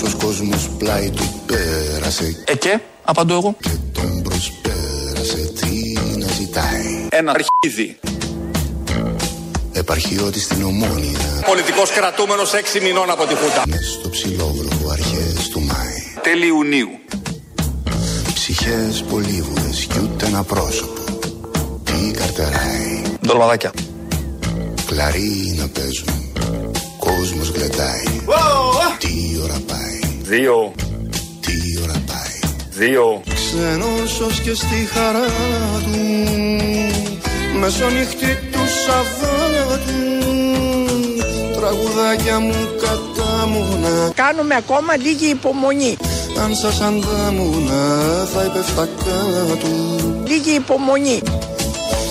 Τόσος κόσμος πλάι του πέρασε Ε και, απαντώ εγώ. και τον προσπέρασε τι να ζητάει; Ένα αρχίδι. Επαρχιώτης στην Ομόνια Πολιτικός κρατούμενος 6 μηνών από τη Χούντα. Μες στο ψιλόβροχο αρχές του Μάη Τέλη Ιουνίου. Ψυχές πολύβουλες κι ούτε ένα πρόσωπο Τι καρτεράει Ντολμαδάκια. Κλαρί να παίζουν Κόσμος γλεντάει. Τι ώρα πάει. Δύο, Τι ώρα πάει. Δύο. Ξένος και στη χαρά του Μεσονύχτη του Σαββάτου. Τραγουδάκια μου κατάμουνα Κάνουμε ακόμα λίγη υπομονή. Αν σας αντάμουνα θα έπεφτα κάτω. Λίγη υπομονή.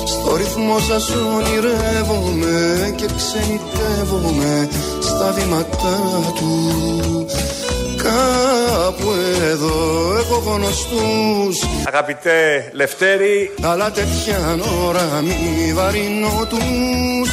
Στο ρυθμό σας ονειρεύομαι Και ξενιτεύομαι στα βήματά του. Κάπου εδώ έχω γνωστούς. Αγαπητέ Λευτέρη, Αλλά τέτοια ώρα μη βαρύνω τους.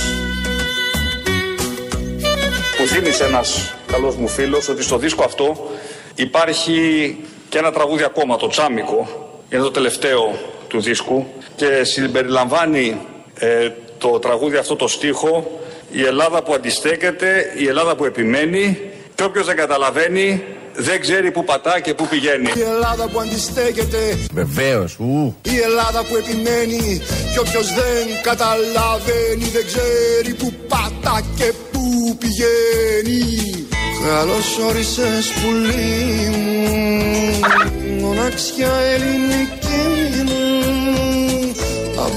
Μου θύμισε ένας καλός μου φίλος ότι στο δίσκο αυτό υπάρχει και ένα τραγούδι ακόμα, το Τσάμικο, είναι το τελευταίο του δίσκου και συμπεριλαμβάνει ε, το τραγούδι αυτό το στίχο η Ελλάδα που αντιστέκεται, η Ελλάδα που επιμένει και όποιος δεν καταλαβαίνει δεν ξέρει που πατά και που πηγαίνει. Η Ελλάδα που αντιστέκεται Βεβαίως. Ου. Η Ελλάδα που επιμένει Κι όποιος δεν καταλαβαίνει Δεν ξέρει που πατά και που πηγαίνει Καλώς όρισες πουλί μου Μοναξιά ελληνική μου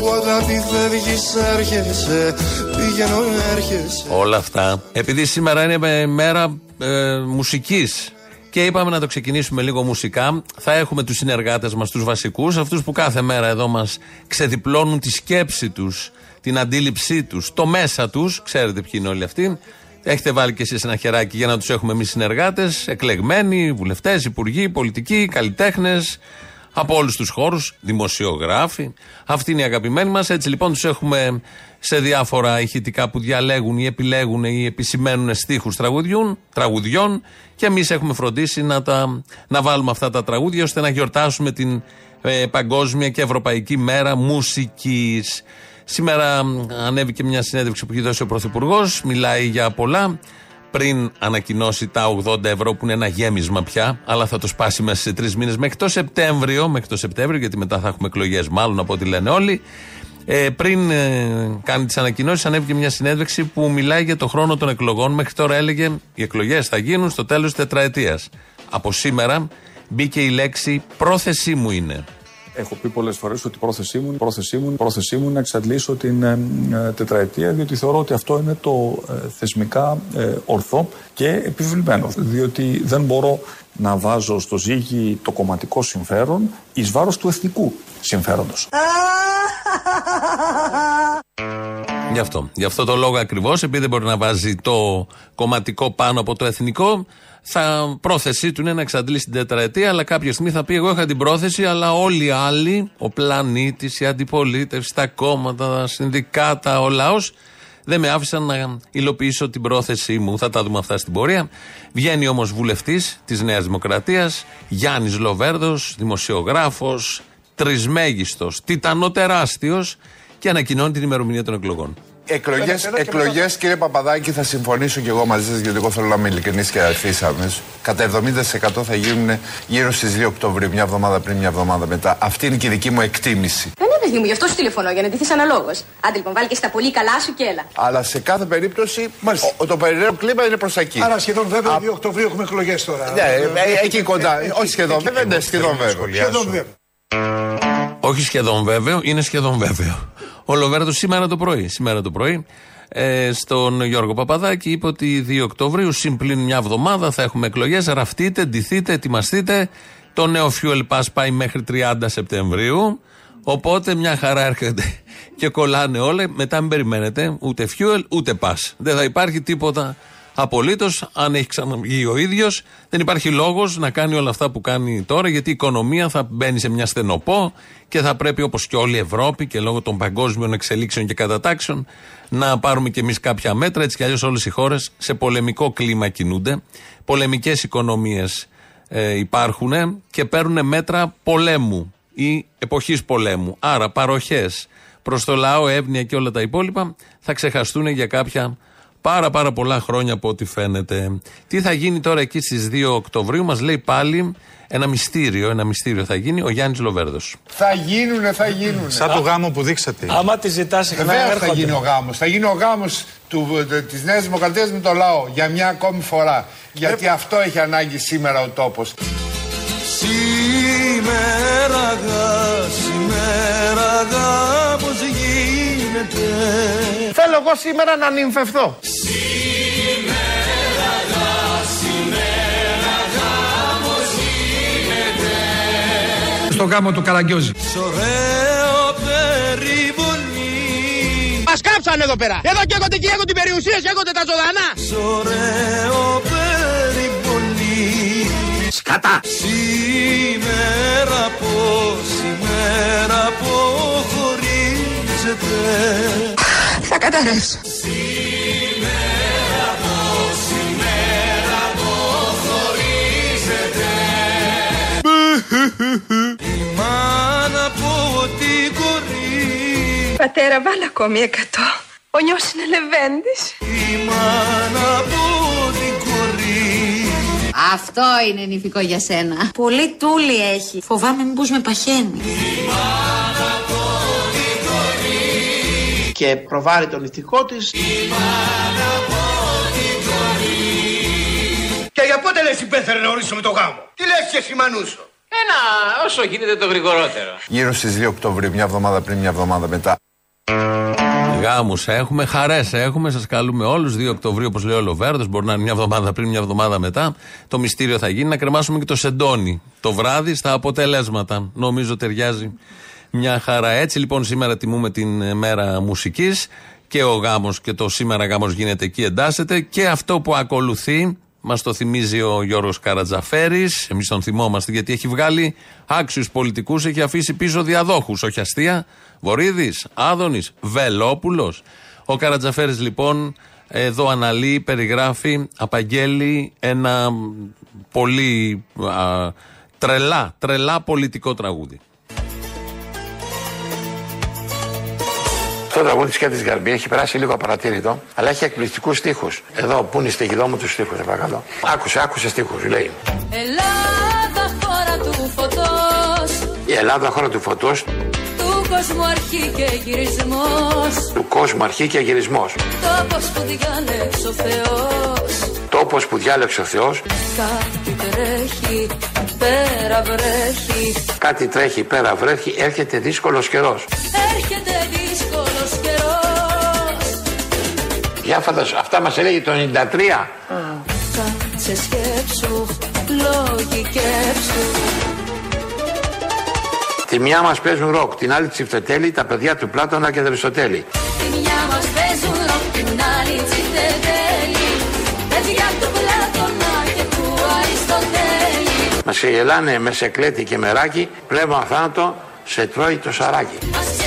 Από αγάπη φεύγεις έρχεσαι Πηγαίνω έρχεσαι Όλα αυτά. Επειδή σήμερα είναι μέρα ε, μουσικής και είπαμε να το ξεκινήσουμε λίγο μουσικά, θα έχουμε τους συνεργάτες μας, τους βασικούς, αυτούς που κάθε μέρα εδώ μας ξεδιπλώνουν τη σκέψη τους, την αντίληψή τους, το μέσα τους. Ξέρετε ποιοι είναι όλοι αυτοί. Έχετε βάλει και εσείς ένα χεράκι για να τους έχουμε εμείς συνεργάτες, εκλεγμένοι, βουλευτές, υπουργοί, πολιτικοί, καλλιτέχνες, από όλους τους χώρους, δημοσιογράφοι. Αυτοί είναι οι αγαπημένοι μας. Έτσι λοιπόν τους έχουμε σε διάφορα ηχητικά που διαλέγουν ή επιλέγουν ή επισημαίνουν στίχους τραγουδιών, τραγουδιών και εμείς έχουμε φροντίσει να, τα, να βάλουμε αυτά τα τραγούδια ώστε να γιορτάσουμε την ε, Παγκόσμια και Ευρωπαϊκή Μέρα Μουσικής. Σήμερα μ, ανέβηκε μια συνέντευξη που έχει δώσει ο Πρωθυπουργός, μιλάει για πολλά πριν ανακοινώσει τα 80 ευρώ που είναι ένα γέμισμα πια, αλλά θα το σπάσει μέσα σε τρεις μήνες μέχρι το Σεπτέμβριο, μέχρι το Σεπτέμβριο, γιατί μετά θα έχουμε εκλογές, μάλλον από ό,τι λένε όλοι. Ε, πριν ε, κάνει τις ανακοινώσεις, ανέβηκε μια συνέντευξη που μιλάει για το χρόνο των εκλογών. Μέχρι τώρα έλεγε οι εκλογές θα γίνουν στο τέλος τη τετραετίας. Από σήμερα μπήκε η λέξη πρόθεσή μου είναι. Έχω πει πολλές φορές ότι η πρόθεσή μου, πρόθεσή μου, πρόθεσή μου είναι να εξαντλήσω την ε, ε, τετραετία, διότι θεωρώ ότι αυτό είναι το ε, θεσμικά ε, ορθό και επιβλημένο. Διότι δεν μπορώ να βάζω στο ζύγι το κομματικό συμφέρον εις βάρος του εθνικού συμφέροντος. Γι' αυτό. Γι' αυτό το λόγο ακριβώς, επειδή δεν μπορεί να βάζει το κομματικό πάνω από το εθνικό, θα πρόθεσή του είναι να εξαντλήσει την τετραετία, αλλά κάποια στιγμή θα πει: Εγώ είχα την πρόθεση, αλλά όλοι οι άλλοι, ο πλανήτης, η αντιπολίτευση, τα κόμματα, τα συνδικάτα, ο λαός, δεν με άφησαν να υλοποιήσω την πρόθεσή μου. Θα τα δούμε αυτά στην πορεία. Βγαίνει όμως βουλευτής της Νέας Δημοκρατίας, Γιάννης Λοβέρδος, δημοσιογράφος, τρισμέγιστος, τιτανοτεράστιος και ανακοινώνει την ημερομηνία των εκλογών. Εκλογέ, εκλογές, κύριε Παπαδάκη, θα συμφωνήσω και εγώ μαζί σας, γιατί εγώ θέλω να είμαι ειλικρινή και αφήσαμε. Κατά 70% θα γίνουν γύρω στις 2 Οκτωβρίου, μια εβδομάδα πριν, μια εβδομάδα μετά. Αυτή είναι και η δική μου εκτίμηση. Δεν είναι παιδί μου, γι' αυτό σου τηλεφωνώ, για να ντυθείς αναλόγως. Άντε λοιπόν, βάλει και στα πολύ καλά σου και έλα. Αλλά σε κάθε περίπτωση ο, το περιραίω κλίμα είναι προς τα εκεί. Άρα σχεδόν βέβαια 2 Οκτωβρίου έχουμε εκλογές τώρα. Ναι, ε, ε, εκεί κοντά. Όχι σχεδόν, βέβαια, ναι, σχεδόν βέβαια. Σχεδόν βέβαια. Όχι σχεδόν βέβαιο, είναι σχεδόν βέβαιο. Ο Λοβέρδο σήμερα το πρωί, σήμερα το πρωί, ε, στον Γιώργο Παπαδάκη είπε ότι 2 Οκτωβρίου, συμπλήν μια εβδομάδα, θα έχουμε εκλογές. Ραφτείτε, ντυθείτε, ετοιμαστείτε. Το νέο Fuel Pass πάει μέχρι 30 Σεπτεμβρίου. Οπότε μια χαρά έρχεται και κολλάνε όλα. Μετά μην περιμένετε ούτε fuel ούτε pass. Δεν θα υπάρχει τίποτα Απολύτως, αν έχει ξαναβγεί ο ίδιος, δεν υπάρχει λόγος να κάνει όλα αυτά που κάνει τώρα, γιατί η οικονομία θα μπαίνει σε μια στενοπό και θα πρέπει όπως και όλη η Ευρώπη και λόγω των παγκόσμιων εξελίξεων και κατατάξεων να πάρουμε κι εμείς κάποια μέτρα. Έτσι κι αλλιώς όλες οι χώρες σε πολεμικό κλίμα κινούνται. Πολεμικές οικονομίες ε, υπάρχουν και παίρνουν μέτρα πολέμου ή εποχής πολέμου. Άρα παροχές προς το λαό, εύνοια και όλα τα υπόλοιπα θα ξεχαστούν για κάποια πάρα πάρα πολλά χρόνια από ό,τι φαίνεται. Τι θα γίνει τώρα εκεί στις 2 Οκτωβρίου, μας λέει πάλι ένα μυστήριο. Ένα μυστήριο θα γίνει ο Γιάννης Λοβέρδος. Θα γίνουνε, θα γίνουνε. Σαν το γάμο που δείξατε. Άμα τη ζητάς συχνά Βεβαίως θα έρχονται. γίνει ο γάμος. Θα γίνει ο γάμος της Νέας Δημοκρατίας με το λαό για μια ακόμη φορά. Γιατί αυτό έχει ανάγκη σήμερα ο τόπος. Σήμερα γα, σήμερα εγώ σήμερα να νυμφευθώ. Στο γάμο του Καραγκιόζη. Σ' ωραίο περιβολή Μας κάψανε εδώ πέρα. Εδώ και έχονται και έχονται την περιουσία και έχονται τα ζωντανά. Σ' ωραίο περιβολή Σκατά. Σήμερα πως, σήμερα αποχωρίζεται Θα καταρρεύσω. Η μάνα από την κορή Πατέρα, βάλε ακόμη εκατό. Ο νιός είναι λεβέντης. Η μάνα από την κορή Αυτό είναι νηφικό για σένα. Πολύ τούλι έχει. Φοβάμαι μήπως με παχαίνει. Και προβάρει τον ηθικό της. Και για πότε λες υπέφερε να ορίσουμε το γάμο; Τι λες και εσύ Μανούσο. Ένα όσο γίνεται το γρηγορότερο. Γύρω στις 2 Οκτωβρίου, μια εβδομάδα πριν, μια εβδομάδα μετά. Γάμους έχουμε, χαρές έχουμε. Σας καλούμε όλους. 2 Οκτωβρίου, όπως λέει ο Λοβέρδος, μπορεί να είναι μια εβδομάδα πριν, μια εβδομάδα μετά. Το μυστήριο θα γίνει να κρεμάσουμε και το σεντόνι το βράδυ στα αποτελέσματα. Νομίζω ταιριάζει μια χαρά. Έτσι λοιπόν σήμερα τιμούμε την ε, μέρα μουσικής και ο γάμος και το σήμερα γάμος γίνεται εκεί, εντάσσεται. Και αυτό που ακολουθεί Μας το θυμίζει ο Γιώργος Καρατζαφέρης. Εμείς τον θυμόμαστε γιατί έχει βγάλει άξιους πολιτικούς, έχει αφήσει πίσω διαδόχους. Όχι αστεία. Βορύδης, Άδωνης, Βελόπουλος. Ο Καρατζαφέρης λοιπόν εδώ αναλύει, περιγράφει, απαγγέλει ένα πολύ α, τρελά, τρελά πολιτικό τραγούδι. Το τραγούδι της Κέντρης Γαρμπή έχει περάσει λίγο απαρατήρητο, αλλά έχει εκπληκτικούς στίχους. Εδώ, πού είναι η στοιχηδό μου του στίχους, παρακαλώ. Άκουσε, άκουσε στίχους, λέει. Ελλάδα χώρα του φωτός Η Ελλάδα, χώρα του φωτός, Του κόσμου αρχή και γυρισμός του κόσμου αρχή και γυρισμός. Τόπος που διάλεξε ο Θεός Τόπος που διάλεξε ο Θεός, Κάτι τρέχει, πέρα βρέχει κάτι τρέχει πέρα, βρέχει, έρχεται δύσκολος καιρός. Έρχεται δύσκολος Για φαντάσου, αυτά μας έλεγε το 93. Κάτσε σκέψου, λογικέψου Τη μια μας παίζουν ροκ, την άλλη τσιφτετέλη, τα παιδιά του Πλάτωνα και Αριστοτέλη. Τη μια μας παίζουν ροκ, την άλλη τσιτετέλη Παιδιά του Πλάτωνα και του Αριστοτέλη Μας ξεγελάνε με σεκλέτη και μεράκι, πνεύμα θάνατο, σε τρώει το σαράκι. Μας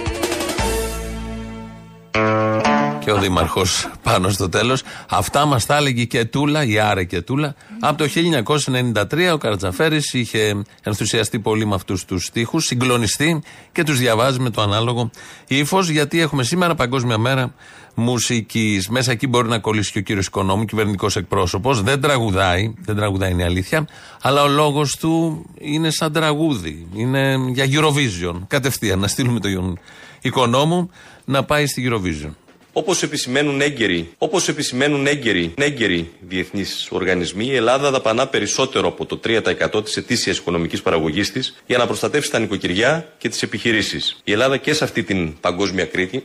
και του Αριστοτέλη www.ktgarbi.gr Και ο Δήμαρχος πάνω στο τέλος. Αυτά μας τα έλεγε και Τούλα, η Άρε και Τούλα. Από το 1993 ο Καρατζαφέρης είχε ενθουσιαστεί πολύ με αυτούς τους στίχους, συγκλονιστεί και τους διαβάζει με το ανάλογο ύφος, γιατί έχουμε σήμερα Παγκόσμια Μέρα Μουσικής. Μέσα εκεί μπορεί να κολλήσει και ο κύριος Οικονόμου, κυβερνητικός εκπρόσωπος. Δεν τραγουδάει, δεν τραγουδάει είναι η αλήθεια, αλλά ο λόγος του είναι σαν τραγούδι. Είναι για Eurovision. Κατευθείαν να στείλουμε τον Οικονόμου να πάει στη Eurovision. Όπως επισημαίνουν έγκαιροι, όπως επισημαίνουν έγκαιροι, έγκαιροι διεθνείς οργανισμοί, η Ελλάδα δαπανά περισσότερο από το 3% της ετήσιας οικονομικής παραγωγής της για να προστατεύσει τα νοικοκυριά και τις επιχειρήσεις. Η Ελλάδα και σε αυτή την παγκόσμια Κρήτη.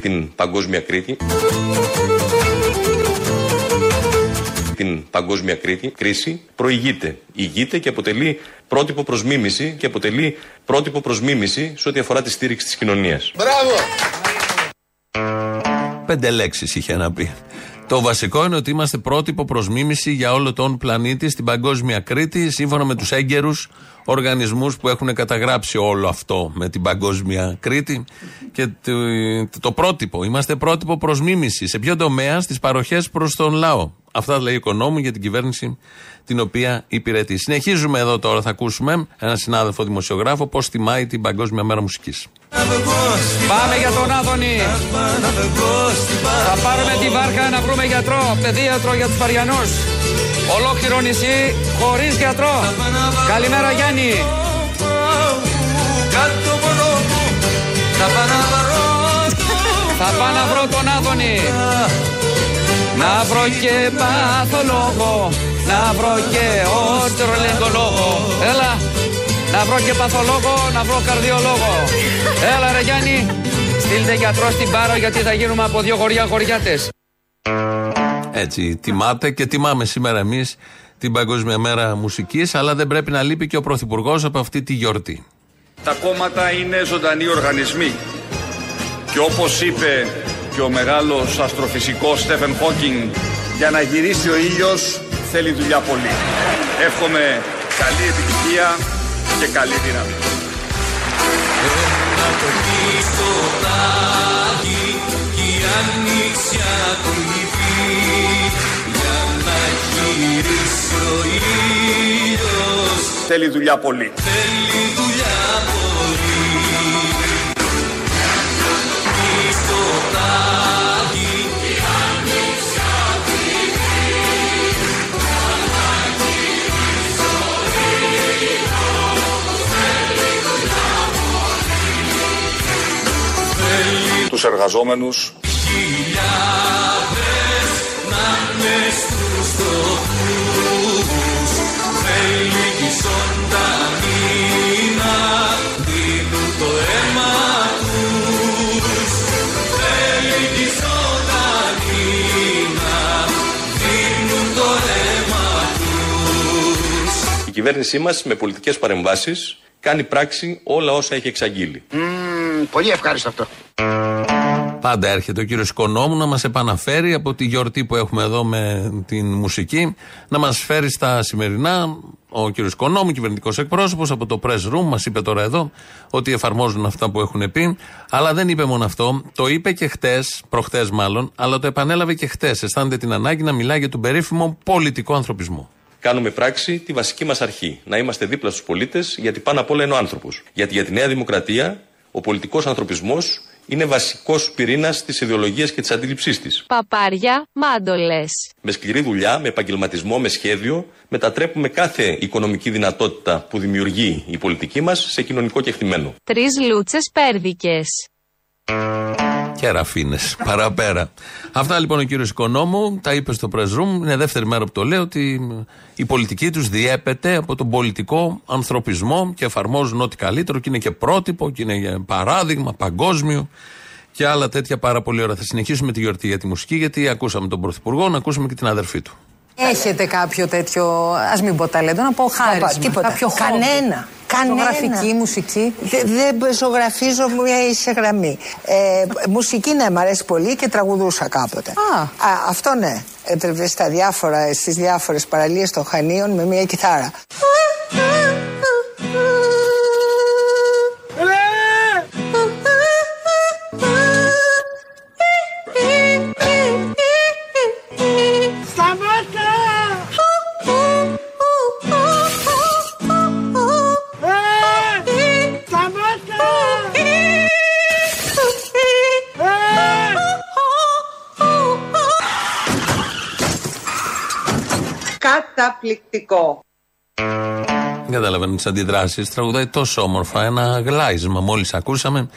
Την παγκόσμια Κρήτη. Την παγκόσμια Κρήτη, κρίση προηγείται. Ηγείται και αποτελεί πρότυπο προς μίμηση και αποτελεί πρότυπο προς μίμηση σε ό,τι αφορά τη στήριξη της κοινωνίας. Μπράβο! Πέντε λέξεις είχε να πει. Το βασικό είναι ότι είμαστε πρότυπο προς μίμηση για όλο τον πλανήτη στην παγκόσμια Κρήτη, σύμφωνα με τους έγκαιρους οργανισμούς που έχουν καταγράψει όλο αυτό με την παγκόσμια Κρήτη. Και το, το πρότυπο, είμαστε πρότυπο προς μίμηση. Σε ποιο τομέα, στις παροχές προς τον λαό. Αυτά λέει ο οικονόμου για την κυβέρνηση την οποία υπηρετεί. Συνεχίζουμε εδώ τώρα, θα ακούσουμε έναν συνάδελφο δημοσιογράφο πώς τιμάει την Παγκόσμια Μέρα Μουσικής. Πάμε για τον Άδωνη. Θα πάρουμε τη βάρκα να βρούμε γιατρό, παιδίατρο για τους Παριανούς. Ολόκληρο νησί χωρίς γιατρό. Καλημέρα Γιάννη. Θα πάω να βρω τον Άδωνη. Να βρω και παθολόγο. Να βρω και ότρολεγκολόγο. Έλα. Να βρω και παθολόγο, να βρω καρδιολόγο. Έλα ρε Γιάννη, στείλτε γιατρό στην Πάρο γιατί θα γίνουμε από δύο γοριά γοριάτες. Έτσι, τιμάτε και τιμάμε σήμερα εμείς την Παγκόσμια Μέρα Μουσικής, αλλά δεν πρέπει να λείπει και ο Πρωθυπουργός από αυτή τη γιορτή. Τα κόμματα είναι ζωντανοί οργανισμοί. Και όπως είπε και ο μεγάλος αστροφυσικός Στέφεν Χόκινγκ, για να γυρίσει ο ήλιος θέλει δουλειά πολύ. Εύχομαι καλή επιτυχία και καλή δύναμη. Ένα το πίσω τάγι κι η ανοιξιά για να γυρίσει ο ήλιος Θέλει δουλειά πολύ. Θέλει δουλειά τους εργαζόμενους. Χιλιάδες να μες στους στοχούς Θέλει κι ζωντανοί να δίνουν το αίμα τους Θέλει κι ζωντανοί να δίνουν το αίμα τους Η κυβέρνησή μας με πολιτικές παρεμβάσεις κάνει πράξη όλα όσα έχει εξαγγείλει. Πολύ ευχάριστο αυτό. Πάντα έρχεται ο κύριος Οικονόμου να μας επαναφέρει από τη γιορτή που έχουμε εδώ με την μουσική, να μας φέρει στα σημερινά. Ο κύριος Οικονόμου, κυβερνητικός εκπρόσωπος από το press room, μας είπε τώρα εδώ ότι εφαρμόζουν αυτά που έχουν πει. Αλλά δεν είπε μόνο αυτό. Το είπε και χτες, προχτές μάλλον, αλλά το επανέλαβε και χτες. Αισθάνεται την ανάγκη να μιλάει για τον περίφημο πολιτικό ανθρωπισμό. Κάνουμε πράξη τη βασική μας αρχή. Να είμαστε δίπλα στους πολίτες, γιατί πάνω απ' όλα είναι ο άνθρωπος. Γιατί για τη Νέα Δημοκρατία ο πολιτικός ανθρωπισμός είναι βασικός πυρήνας της ιδεολογίας και της αντίληψής της. Παπάρια, μάντολες. Με σκληρή δουλειά, με επαγγελματισμό, με σχέδιο, μετατρέπουμε κάθε οικονομική δυνατότητα που δημιουργεί η πολιτική μας σε κοινωνικό κεκτημένο. Τρεις λούτσες πέρδικες. Και ραφίνε, παραπέρα. Αυτά λοιπόν ο κύριος Οικονόμου τα είπε στο press room. Είναι δεύτερη μέρα που το λέω ότι η πολιτική τους διέπεται από τον πολιτικό ανθρωπισμό και εφαρμόζουν ό,τι καλύτερο και είναι και πρότυπο και είναι παράδειγμα παγκόσμιο και άλλα τέτοια πάρα πολύ ωραία. Θα συνεχίσουμε τη γιορτή για τη μουσική γιατί ακούσαμε τον Πρωθυπουργό, να ακούσουμε και την αδερφή του. Έχετε κάποιο τέτοιο, ας μην πω ταλέντο, να πω χάρη. Τίποτα. Κάποιο χώρο. Κανένα. Κανένα. Ζωγραφική, μουσική. Δε- Δεν ζωγραφίζω μια ίσια γραμμή. Ε, μουσική ναι, μ' αρέσει πολύ και τραγουδούσα κάποτε. Α. αυτό ναι. Έτρεβε στα διάφορα, στις διάφορες παραλίες των Χανίων με μια κιθάρα. Καταπληκτικό. Δεν καταλαβαίνω τις αντιδράσεις. Τραγουδάει τόσο όμορφα. Ένα γλάισμα. Μόλις ακούσαμε.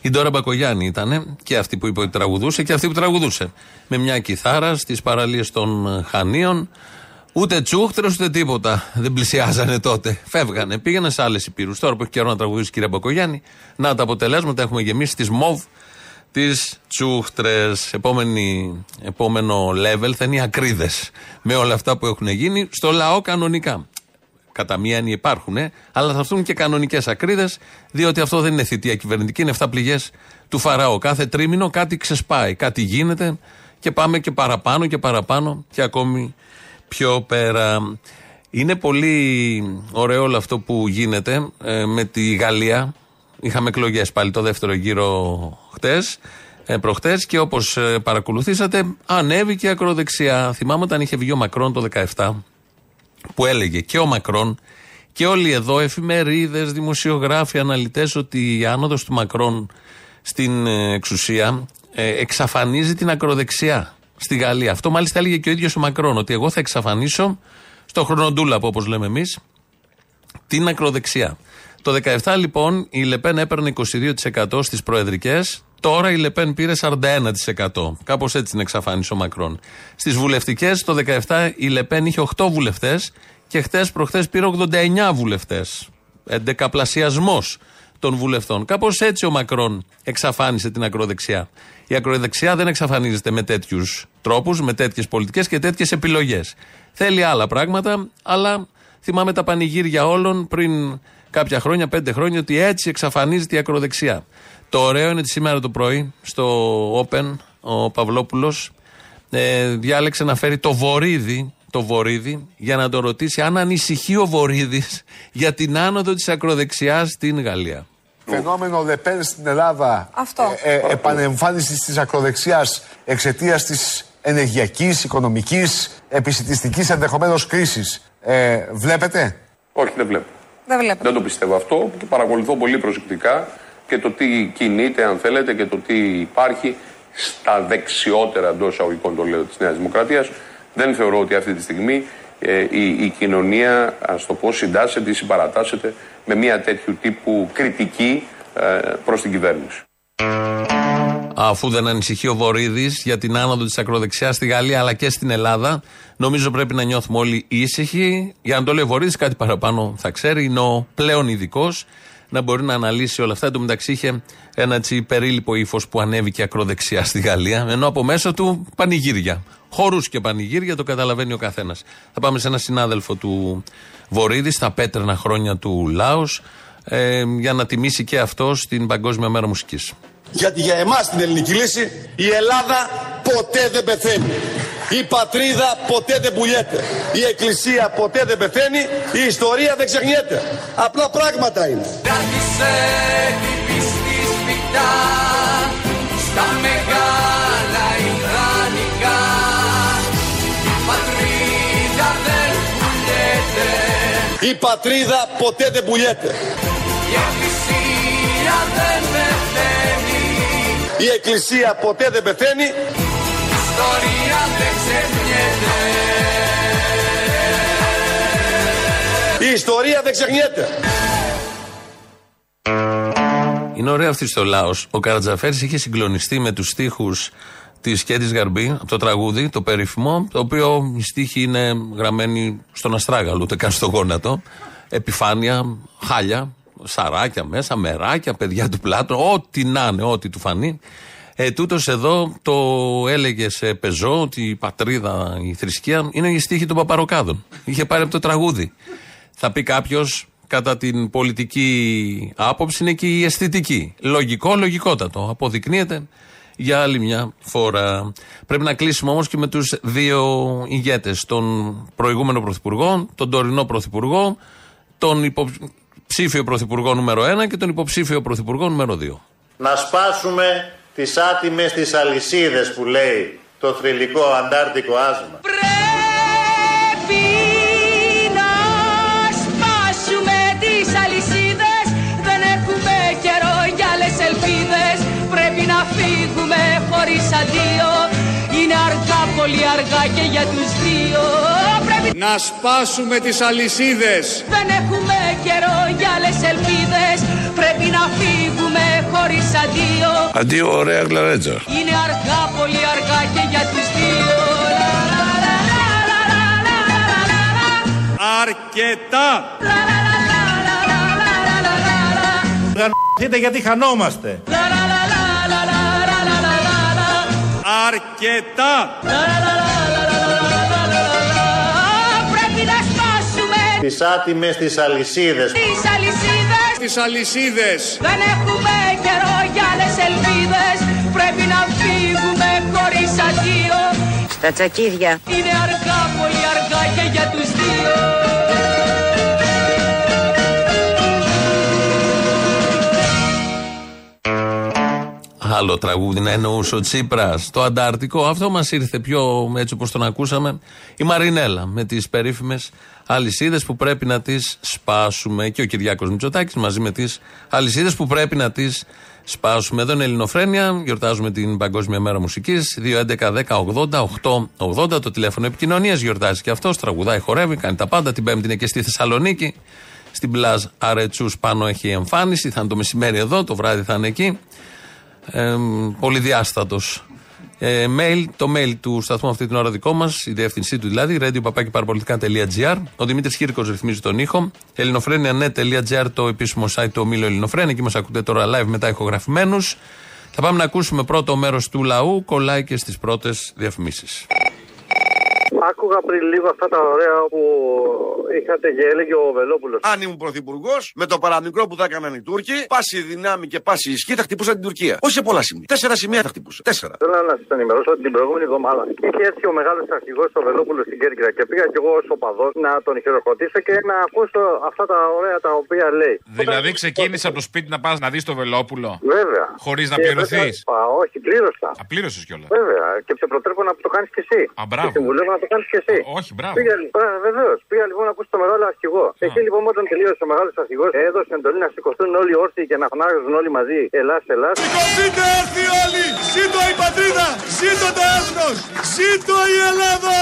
Η Ντόρα Μπακογιάννη ήταν και αυτή που είπε ότι τραγουδούσε και αυτή που τραγουδούσε. Με μια κιθάρα στις παραλίες των Χανίων. Ούτε τσούχτρε ούτε τίποτα. Δεν πλησιάζανε τότε. Φεύγανε. Πήγαινε σε άλλες υπήρου. Τώρα που έχει καιρό να τραγουδήσει η κυρία Μπακογιάννη, να τα αποτελέσματα έχουμε γεμίσει τις ΜΟΒ τι τσούχτρες. Επόμενο level θα είναι οι ακρίδες. Με όλα αυτά που έχουν γίνει στο λαό κανονικά. Κατά μία έννοια υπάρχουν, αλλά θα έρθουν και κανονικές ακρίδες, διότι αυτό δεν είναι θητεία κυβερνητική, είναι 7 πληγές του Φαραώ. Κάθε τρίμηνο κάτι ξεσπάει, κάτι γίνεται και πάμε και παραπάνω και παραπάνω και ακόμη πιο πέρα. Είναι πολύ ωραίο όλο αυτό που γίνεται ε, με τη Γαλλία. Είχαμε εκλογές πάλι το δεύτερο γύρο χτε, ε, προχτές και όπως ε, παρακολουθήσατε, ανέβηκε ακροδεξιά. Θυμάμαι όταν είχε βγει ο Μακρόν το 17, που έλεγε και ο Μακρόν και όλοι εδώ, εφημερίδες, δημοσιογράφοι, αναλυτές, ότι η άνοδος του Μακρόν στην ε, εξουσία ε, εξαφανίζει την ακροδεξιά στη Γαλλία. Αυτό μάλιστα έλεγε και ο ίδιος ο Μακρόν, ότι εγώ θα εξαφανίσω στο χρονοτούλαπο, όπως λέμε εμείς, την ακροδεξιά. Το 17 λοιπόν η Λεπέν έπαιρνε 22% στις προεδρικές, τώρα η Λεπέν πήρε 41%. Κάπως έτσι την εξαφάνισε ο Μακρόν. Στις βουλευτικές το 17 η Λεπέν είχε 8 βουλευτές και χτες προχθές πήρε 89 βουλευτές. Εντεκαπλασιασμός των βουλευτών. Κάπως έτσι ο Μακρόν εξαφάνισε την ακροδεξιά. Η ακροδεξιά δεν εξαφανίζεται με τέτοιους τρόπους, με τέτοιες πολιτικές και τέτοιες επιλογές. Θέλει άλλα πράγματα, αλλά θυμάμαι τα πανηγύρια όλων πριν κάποια χρόνια, πέντε χρόνια, ότι έτσι εξαφανίζεται η ακροδεξιά. Το ωραίο είναι ότι σήμερα το πρωί στο Open ο Παυλόπουλος ε, διάλεξε να φέρει το βορίδι, το βορίδι για να το ρωτήσει αν ανησυχεί ο Βορύδης για την άνοδο της ακροδεξιάς στην Γαλλία. Φαινόμενο Λεπέν στην Ελλάδα Αυτό. ε, ε, επανεμφάνισης της ακροδεξιάς εξαιτίας της ενεργειακής, οικονομικής, επισητιστικής ενδεχομένως κρίσης. Ε, βλέπετε; Όχι, δεν βλέπω. Δεν βλέπετε. Δεν το πιστεύω αυτό. Το παρακολουθώ πολύ προσεκτικά και το τι κινείται, αν θέλετε, και το τι υπάρχει στα δεξιότερα εντός εισαγωγικών το λέω της Νέας Δημοκρατίας. Δεν θεωρώ ότι αυτή τη στιγμή ε, η, η κοινωνία, ας το πω, συντάσσεται ή συμπαρατάσσεται με μια τέτοιου τύπου κριτική ε, προς την κυβέρνηση. Αφού δεν ανησυχεί ο Βορύδης για την άνοδο της ακροδεξιάς στη Γαλλία αλλά και στην Ελλάδα, νομίζω πρέπει να νιώθουμε όλοι ήσυχοι. Για να το λέει ο Βορύδης, κάτι παραπάνω θα ξέρει. Είναι ο πλέον ειδικός να μπορεί να αναλύσει όλα αυτά. Εν τω μεταξύ είχε ένα έτσι περίληπο ύφος που ανέβηκε ακροδεξιά στη Γαλλία, ενώ από μέσα του πανηγύρια. Χορούς και πανηγύρια, το καταλαβαίνει ο καθένας. Θα πάμε σε ένα συνάδελφο του Βορύδης, στα πέτρινα χρόνια του Λάος, ε, για να τιμήσει και αυτό την Παγκόσμια Μέρα Μουσικής. Γιατί για εμάς την ελληνική λύση η Ελλάδα ποτέ δεν πεθαίνει. Η πατρίδα ποτέ δεν πουλιέται. Η εκκλησία ποτέ δεν πεθαίνει. Η ιστορία δεν ξεχνιέται. Απλά πράγματα είναι. Κράτησε την πίστη σπιτά στα μεγάλα ιδανικά Η πατρίδα δεν πουλιέται Η πατρίδα ποτέ δεν πουλιέται. Η εκκλησία δεν πεθαίνει Η εκκλησία ποτέ δεν πεθαίνει. Η ιστορία δεν ξεχνιέται Η ιστορία δεν ξεχνιέται. Είναι ωραίο αυτή στο λαό. Ο Καρατζαφέρης είχε συγκλονιστεί με τους στίχους της Κέντης Γαρμπή, από το τραγούδι, το περίφημο, το οποίο οι στίχοι είναι γραμμένοι στον αστράγαλο, ούτε καν στο γόνατο. Επιφάνεια, χάλια, σαράκια μέσα, μεράκια, παιδιά του πλάτου, ό,τι να είναι, ό,τι του φανεί. Ε, Τούτος εδώ το έλεγε σε πεζό ότι η πατρίδα, η θρησκεία είναι η στίχη των παπαροκάδων. Είχε πάρει από το τραγούδι. Θα πει κάποιος, κατά την πολιτική άποψη, είναι και η αισθητική. Λογικό, λογικότατο. Αποδεικνύεται για άλλη μια φορά. Πρέπει να κλείσουμε όμως και με τους δύο ηγέτες. Τον προηγούμενο πρωθυπουργό, τον τωρινό πρωθυπουργό, τον υποψήφιο πρωθυπουργό νούμερο 1 και τον υποψήφιο πρωθυπουργό νούμερο 2. να σπάσουμε τις άτιμες τις αλυσίδες που λέει το θρηλυκό αντάρτικο άσμα. Πρέπει να σπάσουμε τις αλυσίδες Δεν έχουμε καιρό για άλλες ελπίδες Πρέπει να φύγουμε χωρίς αντίο Είναι αργά, πολύ αργά και για τους δύο Πρέπει να σπάσουμε τις αλυσίδες. Δεν έχουμε καιρό για άλλες ελπίδες. Πρέπει να φύγουμε χωρίς αντίο. Αντίο ωραία γλαρέτζα. Είναι αργά, πολύ αργά και για τους δύο. Αρκετά. Γαρνηθείτε γιατί χανόμαστε. Αρκετά. Τις άτιμες τις αλυσίδες. τις αλυσίδες Τις αλυσίδες. Δεν έχουμε καιρό για άλλες ελπίδες Πρέπει να φύγουμε χωρίς αντίο Στα τσακίδια. Είναι αργά, πολύ αργά και για τους δύο Άλλο τραγούδι να εννοούσε ο Τσίπρας. Το Αντάρτικο. Αυτό μας ήρθε πιο έτσι όπως τον ακούσαμε. Η Μαρινέλα με τις περίφημες αλυσίδες που πρέπει να τις σπάσουμε. Και ο Κυριάκος Μητσοτάκης μαζί με τις αλυσίδες που πρέπει να τις σπάσουμε. Εδώ είναι Ελληνοφρένια. Γιορτάζουμε την Παγκόσμια Μέρα Μουσικής. 2.11.10.80.880 το τηλέφωνο επικοινωνίας. Γιορτάζει και αυτός. Τραγουδάει, χορεύει, κάνει τα πάντα. Την Πέμπτη είναι και στη Θεσσαλονίκη. Στην Πλάζ Αρετσούς πάνω έχει εμφάνιση. Θα είναι το μεσημέρι εδώ, το βράδυ θα είναι εκεί. Ε, πολυδιάστατος. Ε, mail, το mail του σταθμού αυτή την ώρα δικό μας, η διεύθυνσή του δηλαδή, radio.parapolitica.gr. Ο Δημήτρης Κύρκο ρυθμίζει τον ήχο. ελληνοφρένια.net.gr το επίσημο site του ομίλου Ελληνοφρένια. Εκεί μας ακούτε τώρα live μετά ηχογραφημένους. Θα πάμε να ακούσουμε πρώτο μέρος του λαού. Κολλάει και στις πρώτες διαφημίσεις. Άκουγα πριν λίγο αυτά τα ωραία που είχατε και έλεγε ο Βελόπουλος. Αν ήμουν πρωθυπουργός, με το παραμικρό που θα έκαναν οι Τούρκοι, πάση δυνάμει και πάση ισχύ θα χτυπούσαν την Τουρκία. Όχι σε πολλά σημεία. Τέσσερα σημεία θα χτυπούσε. Τέσσερα. Θέλω να σας ενημερώσω ότι την προηγούμενη εβδομάδα είχε έρθει ο μεγάλος αρχηγός ο Βελόπουλος στην Κέρκυρα και πήγα κι εγώ ως οπαδό να τον χειροκροτήσω και να ακούσω αυτά τα ωραία τα οποία λέει. Δηλαδή ξεκίνησε από το σπίτι να πας να δεις το Βελόπουλο; Βέβαια. Χωρίς να Και πληρωθείς; βέβαια- Α, όχι, πλήρωσα. Απλήρωσε κιόλας. Βέβαια. Και σε προτρέπω να το κάνεις κι εσύ. Α, μπράβο. Και συμβουλεύω να το κάνεις κι εσύ. Όχι, μπράβο. Πήγα, βεβαίως. Πήγα λοιπόν να ακούσει το μεγάλο αρχηγό. Εκεί λοιπόν όταν τελείωσε ο μεγάλος αρχηγός, έδωσε εντολή να σηκωθούν όλοι όρθιοι και να φωνάζουν όλοι μαζί Ελλά, Ελλά. Σηκωθείτε έρθει όλοι! Ζήτω η πατρίδα! Ζήτω το έθνος! Ζήτω η Ελλάδα!